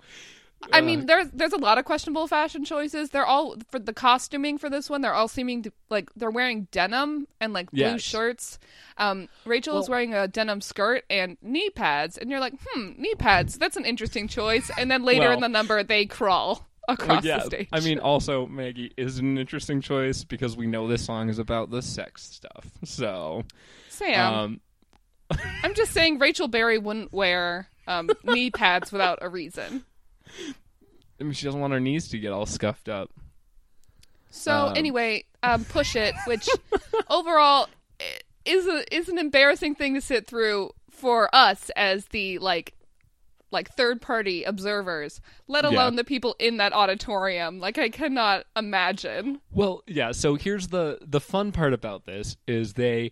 I Uh, mean, there's there's a lot of questionable fashion choices. They're all for the costuming for this one. They're all seeming to like they're wearing denim and like blue Yes. shirts. Um, Rachel is wearing a denim skirt and knee pads, and you're like, hmm, knee pads. That's an interesting choice. And then later Well- in the number, they crawl Well, across yeah, the stage. I mean, also Maggie is an interesting choice because we know this song is about the sex stuff. So, Sam, um, I'm just saying Rachel Berry wouldn't wear um, knee pads without a reason. I mean, she doesn't want her knees to get all scuffed up. So Um. anyway, um, push it, which overall is a, is an embarrassing thing to sit through for us as the like like third party observers, let Yeah. alone the people in that auditorium. Like I cannot imagine. Well, yeah. So here's the the fun part about this is they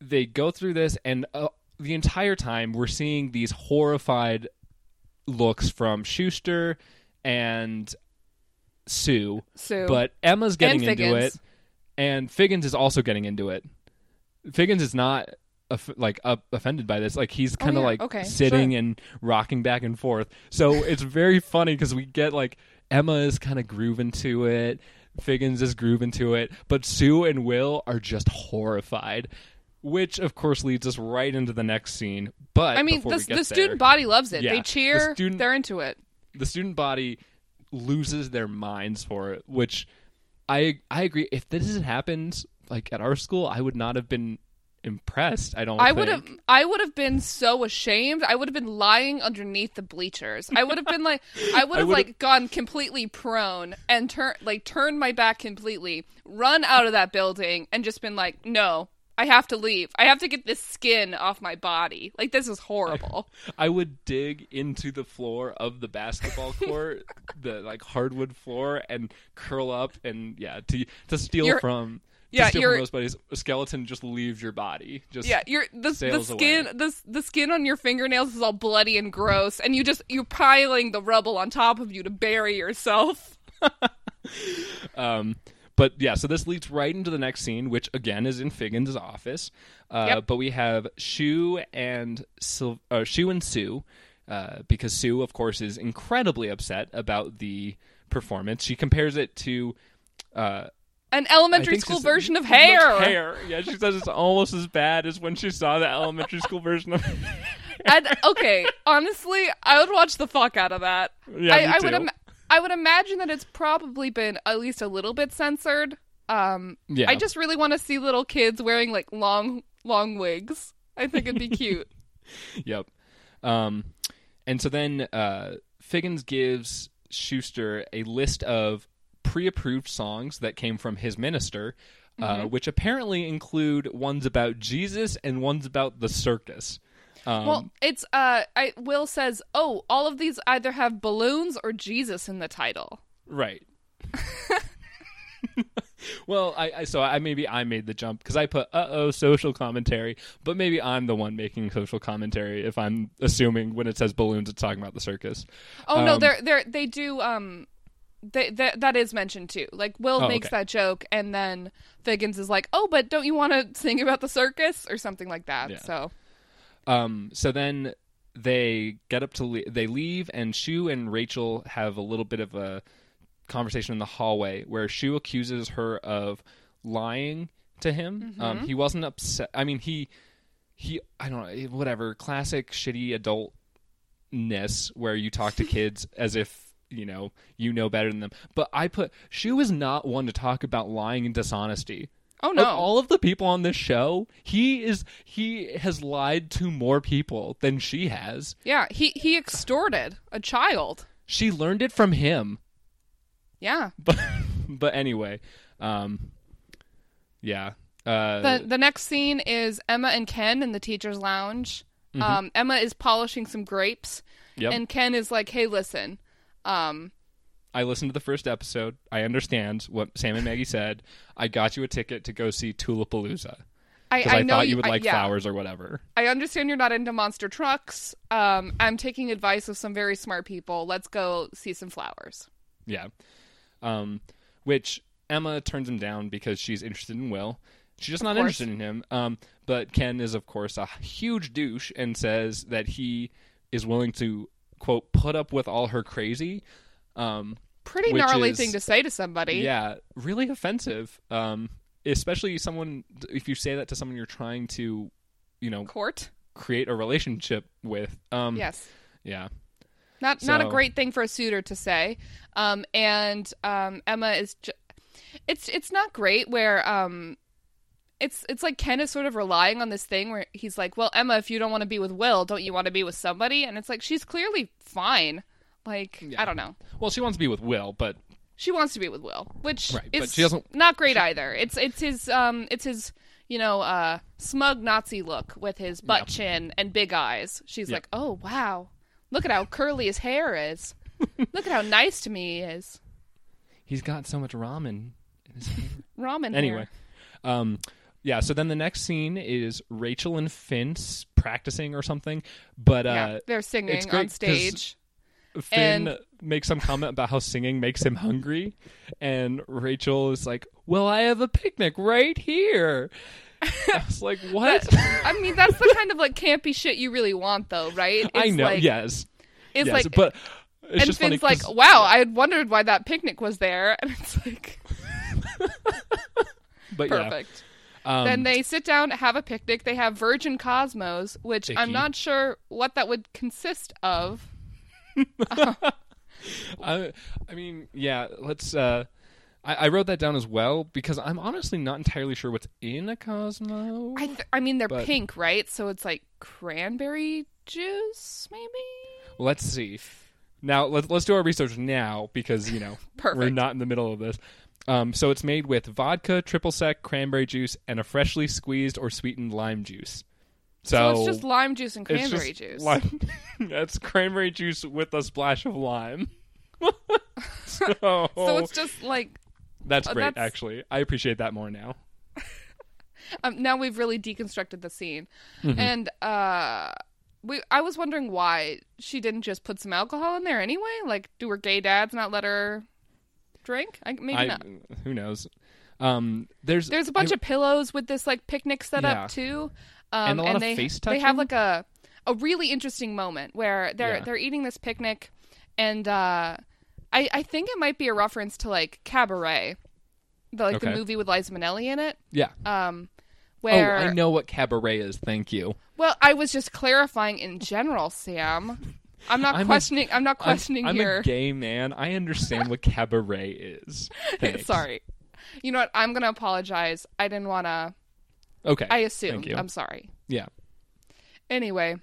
they go through this, and uh, the entire time we're seeing these horrified looks from Schuester and Sue. Sue. But Emma's getting into it. And Figgins is also getting into it. Figgins is not off- like up, offended by this. Like he's kind of Oh, yeah. like Okay, sitting sure. and rocking back and forth. So it's very funny because we get like Emma is kind of grooving to it. Figgins is grooving to it, but Sue and Will are just horrified. Which of course leads us right into the next scene. But I mean, the, the student there- body loves it. Yeah, They the cheer. student- They're into it. the student body loses their minds for it which i i agree if this had happened like at our school i would not have been impressed i don't I would have I would have been so ashamed. I would have been lying underneath the bleachers. I would have been like I would have like gone completely prone and turn like turned my back completely, run out of that building and just been like, "No, I have to leave. I have to get this skin off my body. Like this is horrible." i would dig into the floor of the basketball court the like hardwood floor and curl up and yeah to to steal You're- from yeah, steal you're- from those buddies a skeleton just leaves your body just Yeah, you're the the skin away. the the skin on your fingernails is all bloody and gross, and you just you're piling the rubble on top of you to bury yourself. Um, but yeah, so this leads right into the next scene, which again is in Figgins' office. Uh, Yep. But we have Schue and Sil- uh, Schue and Sue, uh, because Sue, of course, is incredibly upset about the performance. She compares it to uh, An elementary school version of hair. Hair, yeah. She says it's almost as bad as when she saw the elementary school version of. And, okay, honestly, I would watch the fuck out of that. Yeah, I, I would. Im- I would imagine that it's probably been at least a little bit censored. Um, Yeah. I just really want to see little kids wearing like long long wigs. I think it'd be cute. Yep. Um, and so then uh, Figgins gives Schuester a list of pre-approved songs that came from his minister, uh, which apparently include ones about Jesus and ones about the circus. Um, well, it's uh, I Will says, "Oh, all of these either have balloons or Jesus in the title." right. well, I, I so I maybe I made the jump because I put uh oh social commentary, but maybe I'm the one making social commentary if I'm assuming when it says balloons it's talking about the circus. Oh no, Um, they're they're they do um they, that that is mentioned too. Like Will Oh, makes okay. that joke and then Figgins is like, "Oh, but don't you want to sing about the circus or something like that?" Yeah. So, Um, so then they get up to le- they leave, and Schue and Rachel have a little bit of a conversation in the hallway where Schue accuses her of lying to him. Um, he wasn't upset. I mean, he he I don't know whatever classic shitty adultness where you talk to kids as if you know you know better than them. But I put Schue is not one to talk about lying and dishonesty oh no. of all of the people on this show, he is he has lied to more people than she has. yeah, he he extorted a child. She learned it from him. Yeah. But but anyway, um yeah. Uh The the next scene is Emma and Ken in the teacher's lounge. Mm-hmm. Um, Emma is polishing some grapes, yep. and Ken is like, "Hey, listen, um, I listened to the first episode. I understand what Sam and Maggie said. I got you a ticket to go see Tulipalooza. I, I, I, know thought you would I- like yeah. flowers or whatever. I understand you're not into monster trucks. Um, I'm taking advice of some very smart people. Let's go see some flowers. Yeah. Um, which Emma turns him down because she's interested in Will. She's just not course. interested in him. Um, but Ken is, of course, a huge douche and says that he is willing to, quote, put up with all her crazy. Um, Pretty gnarly is- thing to say to somebody. yeah, really offensive. Um, especially someone, if you say that to someone you're trying to, you know, Court. create a relationship with. Um, Yes. Yeah. Not not a great thing for a suitor to say. Um, and um, Emma is. Ju- it's it's not great where um. It's it's like Ken is sort of relying on this thing where he's like, "Well, Emma, if you don't want to be with Will, don't you want to be with somebody?" And it's like she's clearly fine. Like Yeah. I don't know. Well, she wants to be with Will, but She wants to be with Will, which Right, but is she doesn't- not great either. It's it's his um it's his you know uh smug Nazi look with his butt chin and big eyes. She's Yeah. like, "Oh wow, look at how curly his hair is. look at how nice to me he is." he's got so much ramen in his hair. Ramen. anyway hair. um yeah so then the next scene is rachel and Finn practicing or something but uh yeah, they're singing on stage. Finn And- makes some comment about how singing makes him hungry, and Rachel is like, "Well, I have a picnic right here." I was like, "What?" I mean, that's the kind of like campy shit you really want, though, right? It's I know. Like, yes. It's yes, like, but it's and Finn's like, "Wow, I had wondered why that picnic was there," and it's like but yeah, perfect. Um, then they sit down, have a picnic. They have Virgin Cosmos, which I'm not sure what that would consist of. I, I mean, yeah. Let's. uh I, I wrote that down as well because I'm honestly not entirely sure what's in a Cosmo. I, th- I mean, they're But- pink, right? So it's like cranberry juice, maybe. Let's see. Now let's let's do our research now because you know we're not in the middle of this. Um, so it's made with vodka, triple sec, cranberry juice, and a freshly squeezed or sweetened lime juice. So, So, it's just lime juice and cranberry juice. lime- That's cranberry juice with a splash of lime. so, So it's just like that's oh, great. that's- Actually, I appreciate that more now. um, now we've really deconstructed the scene, Mm-hmm. and uh, we I was wondering why she didn't just put some alcohol in there anyway. Like, do her gay dads not let her drink? I, maybe I, not. who knows? Um, there's There's a bunch I- of pillows with this like picnic set Yeah. up too, um, And a lot of they face they have like a a really interesting moment where they're Yeah. they're eating this picnic, and uh, I I think it might be a reference to like Cabaret, the like Okay. the movie with Liza Minnelli in it. yeah. Um, Oh, where I know what cabaret is. Thank you. well, I was just clarifying in general, Sam. I'm not I'm questioning. I'm not I'm- questioning I'm, your. a gay man. I understand what cabaret is. Sorry. You know what? I'm gonna apologize. I didn't want to. Okay. I you. I'm sorry. yeah. Anyway,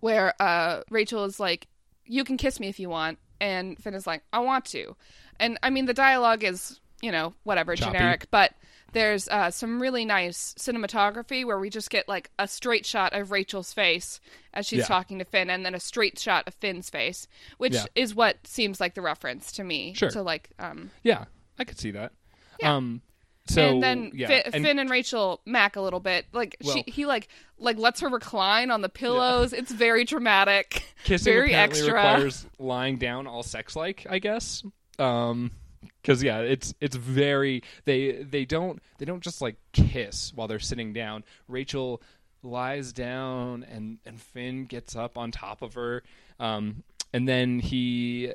where uh, Rachel is like, "You can kiss me if you want," and Finn is like, "I want to," and I mean the dialogue is you know whatever Choppy. generic, but there's uh, some really nice cinematography where we just get like a straight shot of Rachel's face as she's Yeah. talking to Finn, and then a straight shot of Finn's face, which Yeah. is what seems like the reference to me. Sure. To like, um, Yeah. I could see that. Yeah. Um. So and then yeah. Fi- and- Finn and Rachel mac a little bit. Like Well- she, he like like lets her recline on the pillows. It's very dramatic, kissing very apparently extra. requires lying down, all sex-like. I guess. Um. Because yeah, it's it's very they they don't they don't just like kiss while they're sitting down. Rachel lies down and and Finn gets up on top of her, um, and then he,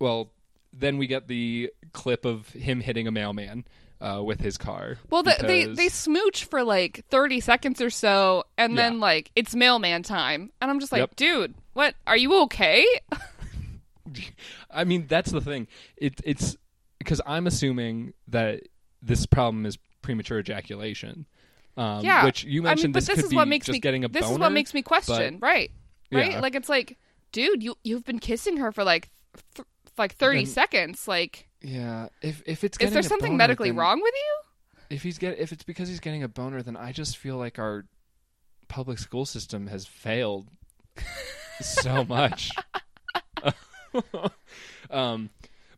well, then we get the clip of him hitting a mailman uh, with his car. Well, the, they they smooch for like thirty seconds or so, and then Yeah. like it's mailman time, and I'm just like, Yep. dude, what? Are you okay? I mean, that's the thing. It, it's because I'm assuming that this problem is premature ejaculation. Um, yeah, which you mentioned I mean, but this, this could is be what makes just me getting a this boner. is what makes me question, right? Right? Yeah. Like it's like, dude, you you've been kissing her for like th- like thirty Then- seconds. Like, yeah, if if it's is there something boner, medically then- wrong with you? If he's get if it's because he's getting a boner, then I just feel like our public school system has failed so much. um,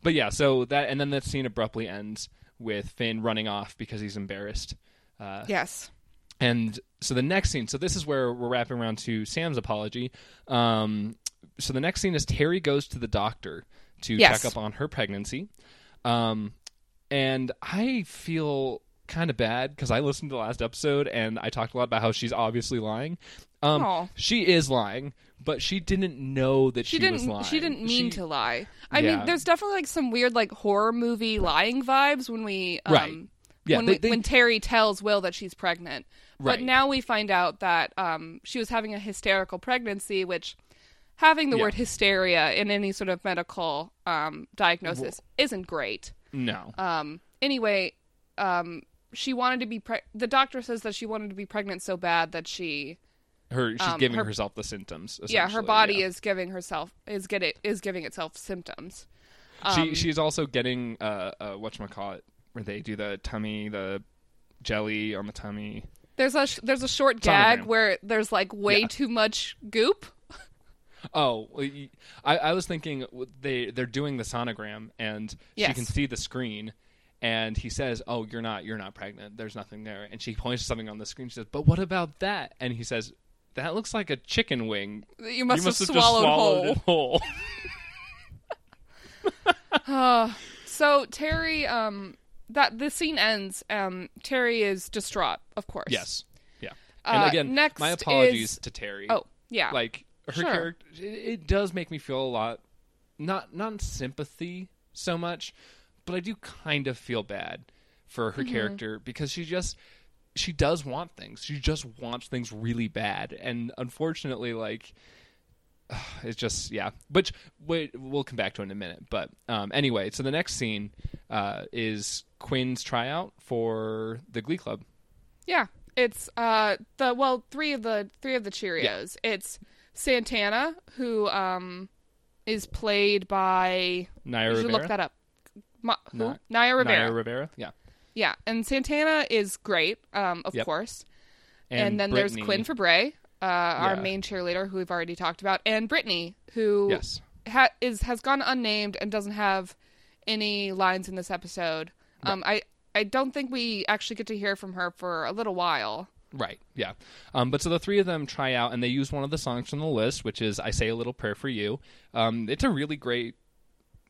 but yeah, so that and then that scene abruptly ends with Finn running off because he's embarrassed. Uh, Yes. And so the next scene, so this is where we're wrapping around to Sam's apology. Um, so the next scene is Terri goes to the doctor to Yes. check up on her pregnancy. Um, and I feel kind of bad because I listened to the last episode and I talked a lot about how she's obviously lying. Um, she is lying, but she didn't know that she, she didn't lying. she didn't mean She- to lie i Yeah. mean there's definitely like some weird like horror movie lying vibes when we um Right. Yeah, when, they- they- when Terri tells will that she's pregnant but now we find out that um she was having a hysterical pregnancy which having the Yeah. word hysteria in any sort of medical um diagnosis isn't great No. um anyway um she wanted to be pre- the doctor says that she wanted to be pregnant so bad that she her she's um, giving her- herself the symptoms. yeah her body yeah. is giving herself is get it is giving itself symptoms she um, she's also getting uh uh whatchamacallit where they do the tummy the jelly on the tummy There's a sh- there's a short gag where there's like way Yeah. too much goop. oh I, I, I was thinking they they're doing the sonogram and she can see the screen and he says oh you're not you're not pregnant there's nothing there and she points to something on the screen she says but what about that and he says that looks like a chicken wing. You must, you must have, have, just swallowed, swallowed whole. whole. Uh, so Terri, um, that the scene ends. Um, Terri is distraught, of course. yes. Yeah. And Uh, again, next my apologies is- to Terri. Oh, yeah. like her Sure. character it, it does make me feel a lot not not sympathy so much but i do kind of feel bad for Mm-hmm. her character because she just she does want things. She just wants things really bad. And unfortunately like it's just yeah. Which we, we'll come back to in a minute. But um, anyway so the next scene uh, is quinn's tryout for the glee club. Yeah, it's uh the well three of the three of the Cheerios. It's Santana who um is played by Naya you Rivera? look that up. Ma- who? Naya Rivera. Naya Rivera? Yeah yeah, and Santana is great, um of Yep. course. And, then Brittany- there's Quinn Fabray, uh, our Yeah. main cheerleader who we've already talked about, and Brittany who yes ha- is has gone unnamed and doesn't have any lines in this episode. Um, I I don't think we actually get to hear from her for a little while. Right. Yeah. Um, but so the three of them try out, and they use one of the songs from the list, which is "I Say a Little Prayer for You." Um, it's a really great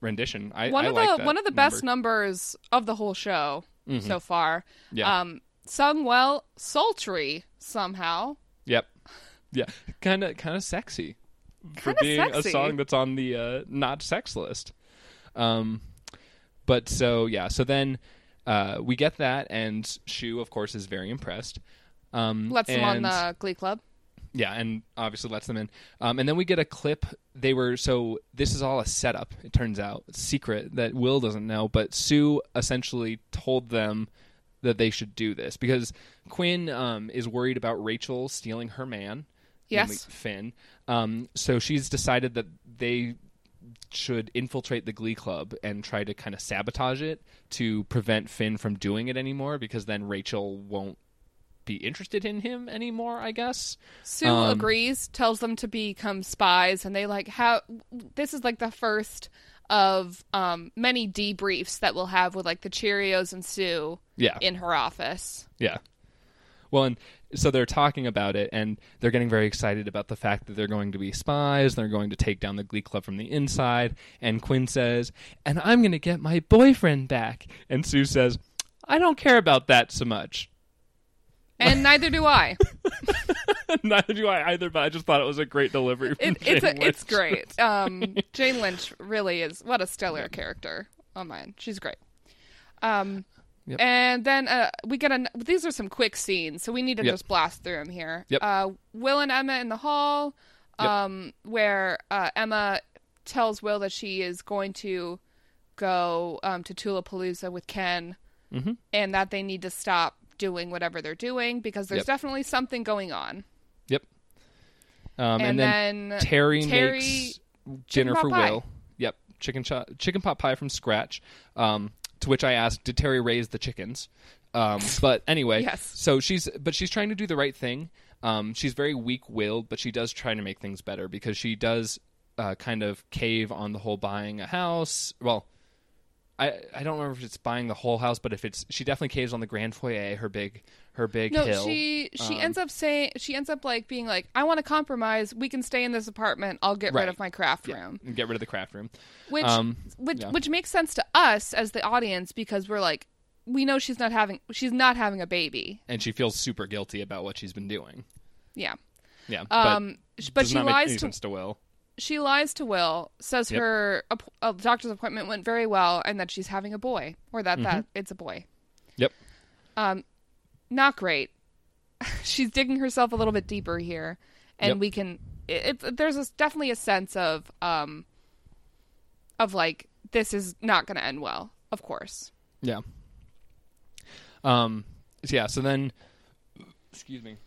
rendition. I One I of like the one of the best numbers of the whole show so far. Yeah. Um, sung well, sultry somehow. Yep. Yeah. Kind of kind of sexy for Kinda being sexy. a song that's on the uh, not sex list. Um, but so yeah. So then uh, we get that, and Schue, of course, is very impressed. Um, Lets them on the Glee Club. Yeah, and obviously lets them in. Um, and then we get a clip. They were so this is all a setup. It turns out it's secret that Will doesn't know, but Sue essentially told them that they should do this because Quinn um, is worried about Rachel stealing her man. Yes. Finn. Um, so she's decided that they should infiltrate the Glee Club and try to kind of sabotage it to prevent Finn from doing it anymore because then Rachel won't be interested in him anymore, I guess. Sue Um, agrees, tells them to become spies, and they like how this is like the first of um, many debriefs that we'll have with like the Cheerios and Sue Yeah. in her office. Yeah. Well, and so they're talking about it, and they're getting very excited about the fact that they're going to be spies. They're going to take down the Glee Club from the inside. And Quinn says, "And I'm going to get my boyfriend back." And Sue says, "I don't care about that so much." And neither do I. Neither do I either, but I just thought it was a great delivery. From It, it's a, it's great. Um, Jane Lynch really is what a stellar character. Oh man, she's great. Um, Yep. and then uh, we get a. These are some quick scenes, so we need to Yep. just blast through them here. Yep. Uh, Will and Emma in the hall, um, where uh, Emma tells Will that she is going to go um, to Tulipalooza with Ken, Mhm. and that they need to stop doing whatever they're doing because there's Yep. definitely something going on. Yep. Um, and, and, then, then, Terri, Terri- makes dinner for pie. Will. Yep, chicken cho- chicken pot pie from scratch. Um, to which I asked, did Terri raise the chickens? Um, but anyway, Yes. So she's but she's trying to do the right thing. Um, she's very weak-willed, but she does try to make things better because she does uh, kind of cave on the whole buying a house. Well, I I don't remember if it's buying the whole house, but if it's she definitely caves on the grand foyer, her big her big No, hill. she she Um, ends up saying she ends up like being like, I want to compromise. We can stay in this apartment. I'll get Right. rid of my craft Yeah, room, get rid of the craft room. which Um, which yeah. which makes sense to us as the audience because we're like, we know she's not having she's not having a baby. and she feels super guilty about what she's been doing. Yeah. Yeah, Um, but does she lies to sense to Will. She lies to Will, says Yep. her uh, doctor's appointment went very well, and that she's having a boy, or that that Mm-hmm. it's a boy. Yep. Um, not great. she's digging herself a little bit deeper here, and Yep. we can. It, it, there's a, definitely a sense of um, of like this is not going to end well. Of course. Yeah. Um. Yeah. So then, excuse me.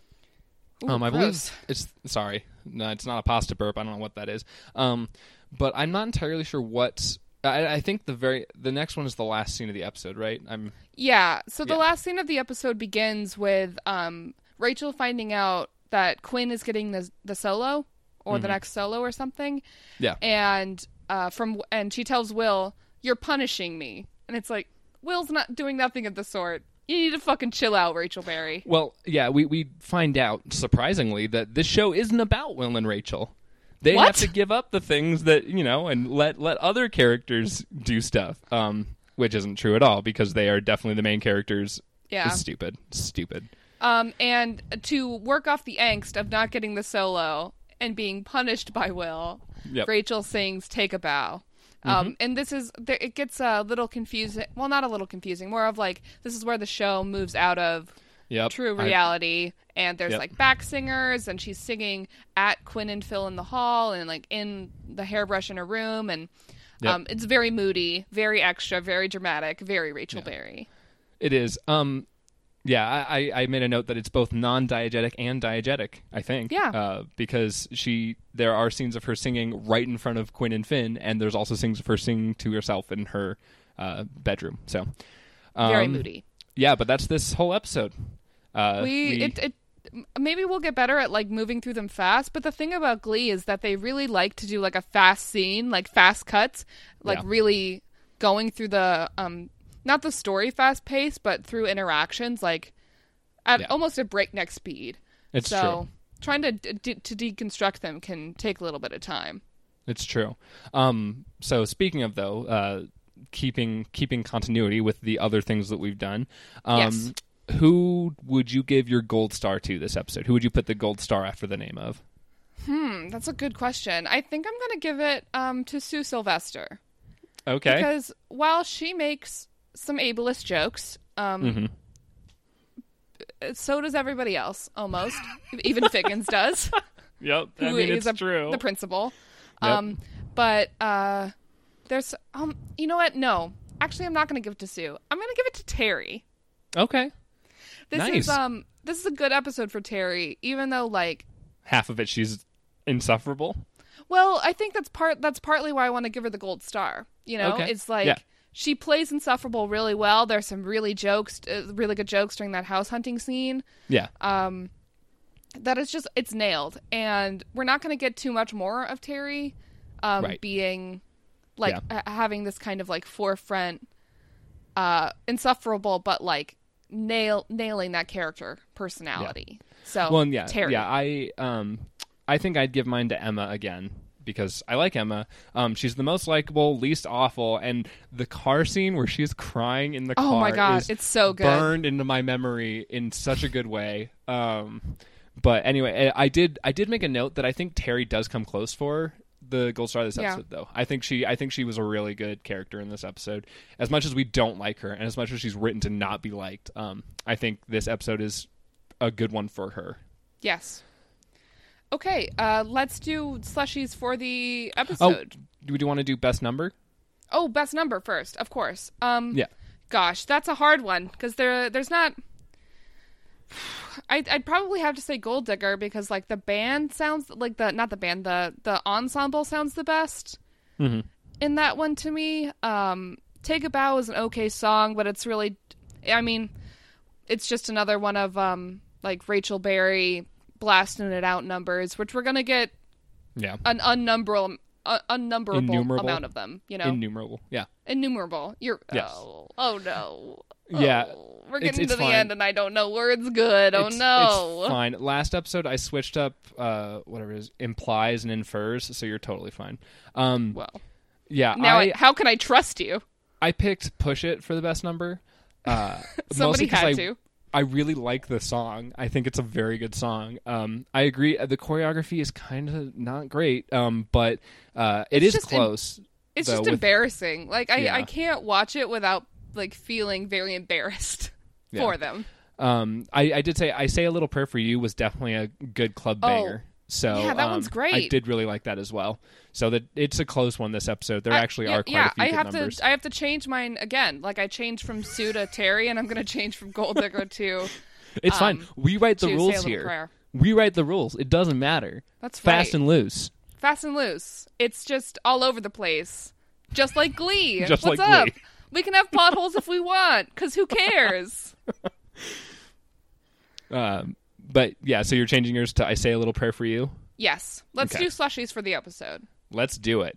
Ooh, um. I gross. believe it's sorry. No, it's not a pasta burp. I don't know what that is. Um. But I'm not entirely sure what. I, I think the very the next one is the last scene of the episode, right? I'm Yeah. So the Yeah. last scene of the episode begins with um, Rachel finding out that Quinn is getting the the solo or the next solo or something. Mm-hmm. Yeah. And uh, from and she tells Will, "You're punishing me," and it's like Will's not doing nothing of the sort. You need to fucking chill out, Rachel Berry. Well, yeah, we we find out surprisingly that this show isn't about Will and Rachel. They What? have to give up the things that you know and let let other characters do stuff. Um, which isn't true at all because they are definitely the main characters. Yeah. It's stupid, stupid. Um, and to work off the angst of not getting the solo and being punished by Will, Yep. Rachel sings "Take a Bow." Um, and this is there, it gets a little confusing. Well, not a little confusing. More of like this is where the show moves out of Yep. true I- reality, and there's Yep. like back singers, and she's singing at Quinn and Finn in the hall, and like in the hairbrush in her room, and Yep. um, it's very moody, very extra, very dramatic, very Rachel Berry. It is. Um, yeah, I, I made a note that it's both non-diegetic and diegetic. I think. Yeah. Uh, because she, there are scenes of her singing right in front of Quinn and Finn, and there's also scenes of her singing to herself in her uh, bedroom. So. Very um, moody. Yeah, but that's this whole episode. Uh, we, it, it maybe we'll get better at like moving through them fast but the thing about glee is that they really like to do like a fast scene like fast cuts like Yeah. really going through the um not the story fast pace but through interactions like at Yeah. almost a breakneck speed it's so true. trying to d- to deconstruct them can take a little bit of time It's true. Um, so speaking of though, uh, keeping keeping continuity with the other things that we've done. Um, Yes. Who would you give your gold star to this episode? Who would you put the gold star after the name of? hmm that's a good question i think i'm going to give it um to sue sylvester Okay. because while she makes some ableist jokes um Mhm. so does everybody else almost even figgins does Yep. I who mean, is it's a- true. the principal Yep. um but uh there's um you know what no actually i'm not going to give it to sue i'm going to give it to Terri okay. this Nice. is um this is a good episode for Terri even though like Half of it, she's insufferable. well i think that's part that's partly why i want to give her the gold star you know Okay. it's like Yeah. She plays insufferable really well there's some really jokes uh, really good jokes during that house hunting scene Yeah. um that is just it's nailed and we're not going to get too much more of Terri um Right. being like Yeah. ha- having this kind of like forefront uh insufferable but like nail nailing that character personality so well, yeah, Terri yeah. I um, I think I'd give mine to Emma again because I like Emma. Um, she's the most likable, least awful, and the car scene where she's crying in the oh car my god is it's so good burned into my memory in such a good way. Um, but anyway, I I did I did make a note that I think Terri does come close for the gold star of this Yeah. episode though. I think she I think she was a really good character in this episode. As much as we don't like her and as much as she's written to not be liked, um, I think this episode is a good one for her. yes okay uh let's do slushies for the episode Do you want to do best number? oh best number first of course um Yeah. Gosh, that's a hard one because there, there's not. I'd, I'd probably have to say Gold Digger because like the band sounds like the not the band the the ensemble sounds the best Mhm. in that one to me. Um, Take a Bow is an okay song, but it's really, I mean, it's just another one of um like Rachel Berry blasting it out numbers, which we're gonna get Yeah. an unnumberable uh, unnumberable Innumerable? amount of them. You know, Innumerable. Yeah. innumerable. You're Yes. oh, oh no. Yeah, Oh, we're getting it's to the fine. end and I don't know words good. Oh It's- no. It's fine. Last episode I switched up uh whatever it is implies and infers, so you're totally fine. Um Well, yeah, now I, how can I trust you? I picked Push It for the best number. Uh Somebody had I, to. I really like the song. I think it's a very good song. Um I agree uh, the choreography is kind of not great, um but uh it It's is close. It's though, just with- embarrassing. Like I, Yeah. I can't watch it without like feeling very embarrassed Yeah. for them. Um, I, I did say I say a little prayer for you was definitely a good club Oh. So Yeah, that um, one's great. I did really like that as well. So that it's a close one this episode. There I- actually yeah, are quite yeah, a few I have numbers. to I have to change mine again. Like I changed from Sue to Terri and I'm gonna change from Gold Digger to it's fine. um, We write the to rules here. Prayer. We write the rules. It doesn't matter. That's right. Fast and loose. Fast and loose. It's just all over the place. Just like Glee. Just What's like up? Glee. We can have potholes if we want, because who cares? Um, but yeah, so you're changing yours to I say a little prayer for you. yes. Let's Okay. do slushies for the episode. Let's do it.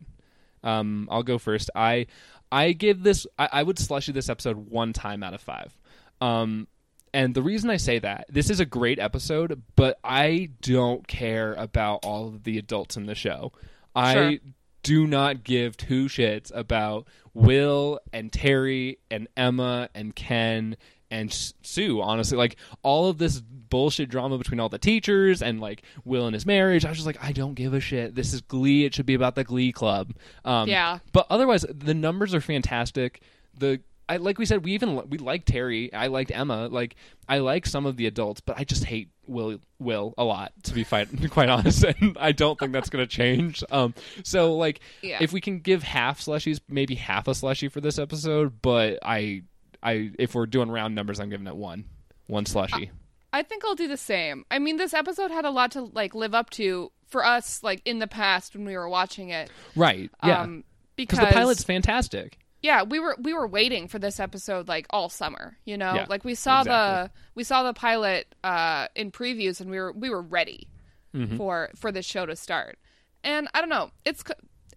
Um, I'll go first. I I give this I, I would slushy this episode one time out of five. Um, and the reason I say that, this is a great episode, but I don't care about all of the adults in the show. I Sure. do not give two shits about Will and Terri and Emma and Ken and Sue, honestly. Like, all of this bullshit drama between all the teachers and, like, Will and his marriage. I was just like, I don't give a shit. This is Glee. It should be about the Glee Club. Um, Yeah. But otherwise, the numbers are fantastic. The I like we said we even we like Terri. I liked Emma. Like I like some of the adults, but I just hate Will Will a lot to be quite quite honest. And I don't think that's going to change. Um, so like Yeah. if we can give half slushies, maybe half a slushie for this episode. But I I if we're doing round numbers, I'm giving it one one slushy. I think I'll do the same. I mean, this episode had a lot to like live up to for us, like in the past when we were watching it. right? Yeah. Um, because because the pilot's fantastic. yeah, we were we were waiting for this episode like all summer. You know, Yeah, like we saw exactly. the we saw the pilot uh, in previews, and we were we were ready Mm-hmm. for for this show to start. And I don't know, it's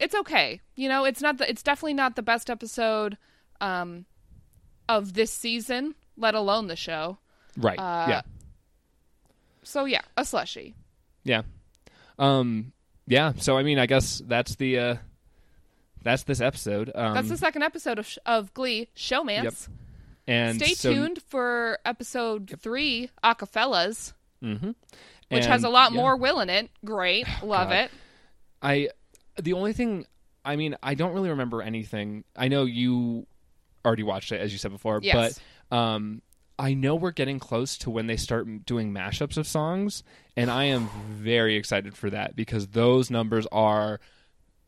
it's okay. You know, it's not the it's definitely not the best episode um, of this season, let alone the show. Right. Uh, yeah. So yeah, a slushy. Yeah. Um yeah, so I mean I guess that's the uh that's this episode. Um That's the second episode of, sh- of Glee, Showmance. Yep. and Stay so- tuned for episode three, Acafellas, Mhm. which has a lot yeah, more Will in it. Great, love God. it. I the only thing I mean, I don't really remember anything. I know you already watched it as you said before, Yes. but um I know we're getting close to when they start doing mashups of songs, and I am very excited for that because those numbers are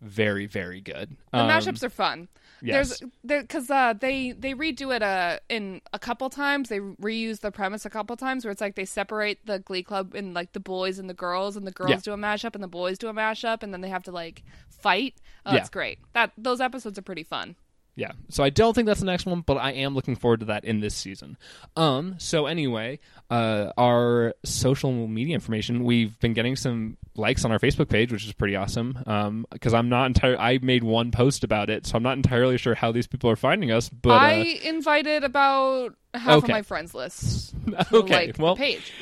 very, very good. The Um, mashups are fun. yes. There's because uh, they they redo it uh in a couple times. They reuse the premise a couple times where it's like they separate the Glee Club in like the boys and the girls, and the girls Yeah. do a mashup and the boys do a mashup, and then they have to like fight. Oh, Yeah. it's great. That those episodes are pretty fun. Yeah. So I don't think that's the next one, but I am looking forward to that in this season. Um so anyway, uh our social media information, we've been getting some likes on our Facebook page, which is pretty awesome. Um because I'm not entirely I made one post about it, so I'm not entirely sure how these people are finding us, but I uh, invited about half Okay. of my friends list. to okay. like well, the page.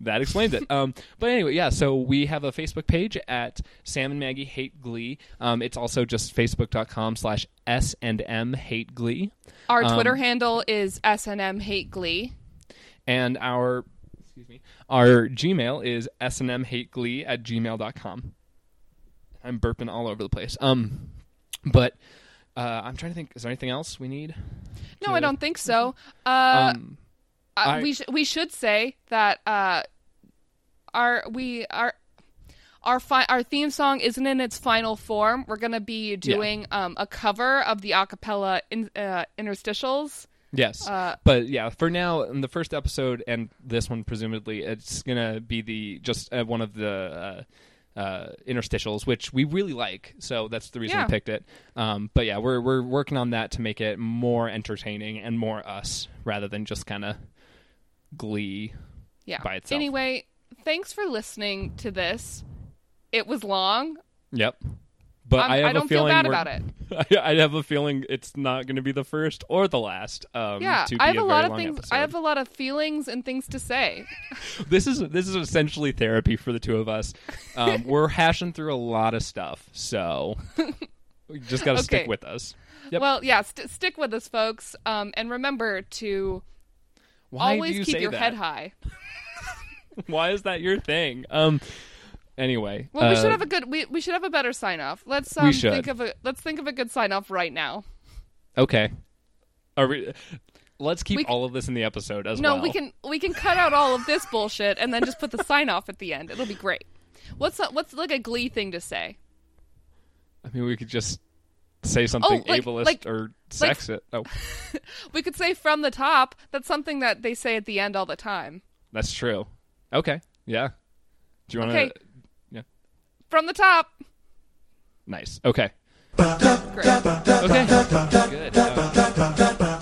That explains it. Um, but anyway, yeah. So we have a Facebook page at Sam and Maggie Hate Glee. Um, it's also just facebook.com slash S and M Hate Glee. Our um, Twitter handle is S and M Hate Glee. and our excuse me our gmail is S and M Hate Glee at gmail.com i'm burping all over the place um but uh i'm trying to think is there anything else we need No, I don't think so. Uh, um Uh, I- we sh- we should say that uh, our we our our fi- our theme song isn't in its final form. We're gonna be doing um, a cover of the acapella in, uh, interstitials. yes Uh, but yeah for now in the first episode and this one presumably it's gonna be the just uh, one of the uh uh, interstitials, which we really like, so that's the reason Yeah. we picked it. Um, but yeah, we're we're working on that to make it more entertaining and more us, rather than just kind of Glee Yeah. by itself. Anyway, thanks for listening to this. It was long. Yep. But I'm- I have I don't a feel feeling bad about it. I, I have a feeling it's not going to be the first or the last. Um, Yeah, I have a, a, lot of things. Episode. I have a lot of feelings and things to say. This is this is essentially therapy for the two of us. Um, we're hashing through a lot of stuff, so we just got to stick with us. Yep. Well, yeah, st- stick with us, folks, um, and remember to Why always you keep your that? head high. Why is that your thing? Um. Anyway, Well, we uh, should have a good. We, we should have a better sign off. Let's um, think of a let's think of a good sign off right now. okay. Are we? Let's keep We- all of this in the episode as No, well. No, we can we can cut out all of this bullshit and then just put the sign off at the end. It'll be great. What's a, what's like a glee thing to say? I mean, we could just say something Oh, like- ableist like- or sex it. Oh, We could say from the top. That's something that they say at the end all the time. that's true. Okay. Yeah. Do you want to? Okay. Yeah. From the top. Nice. Okay. Great. Okay. Good. Um,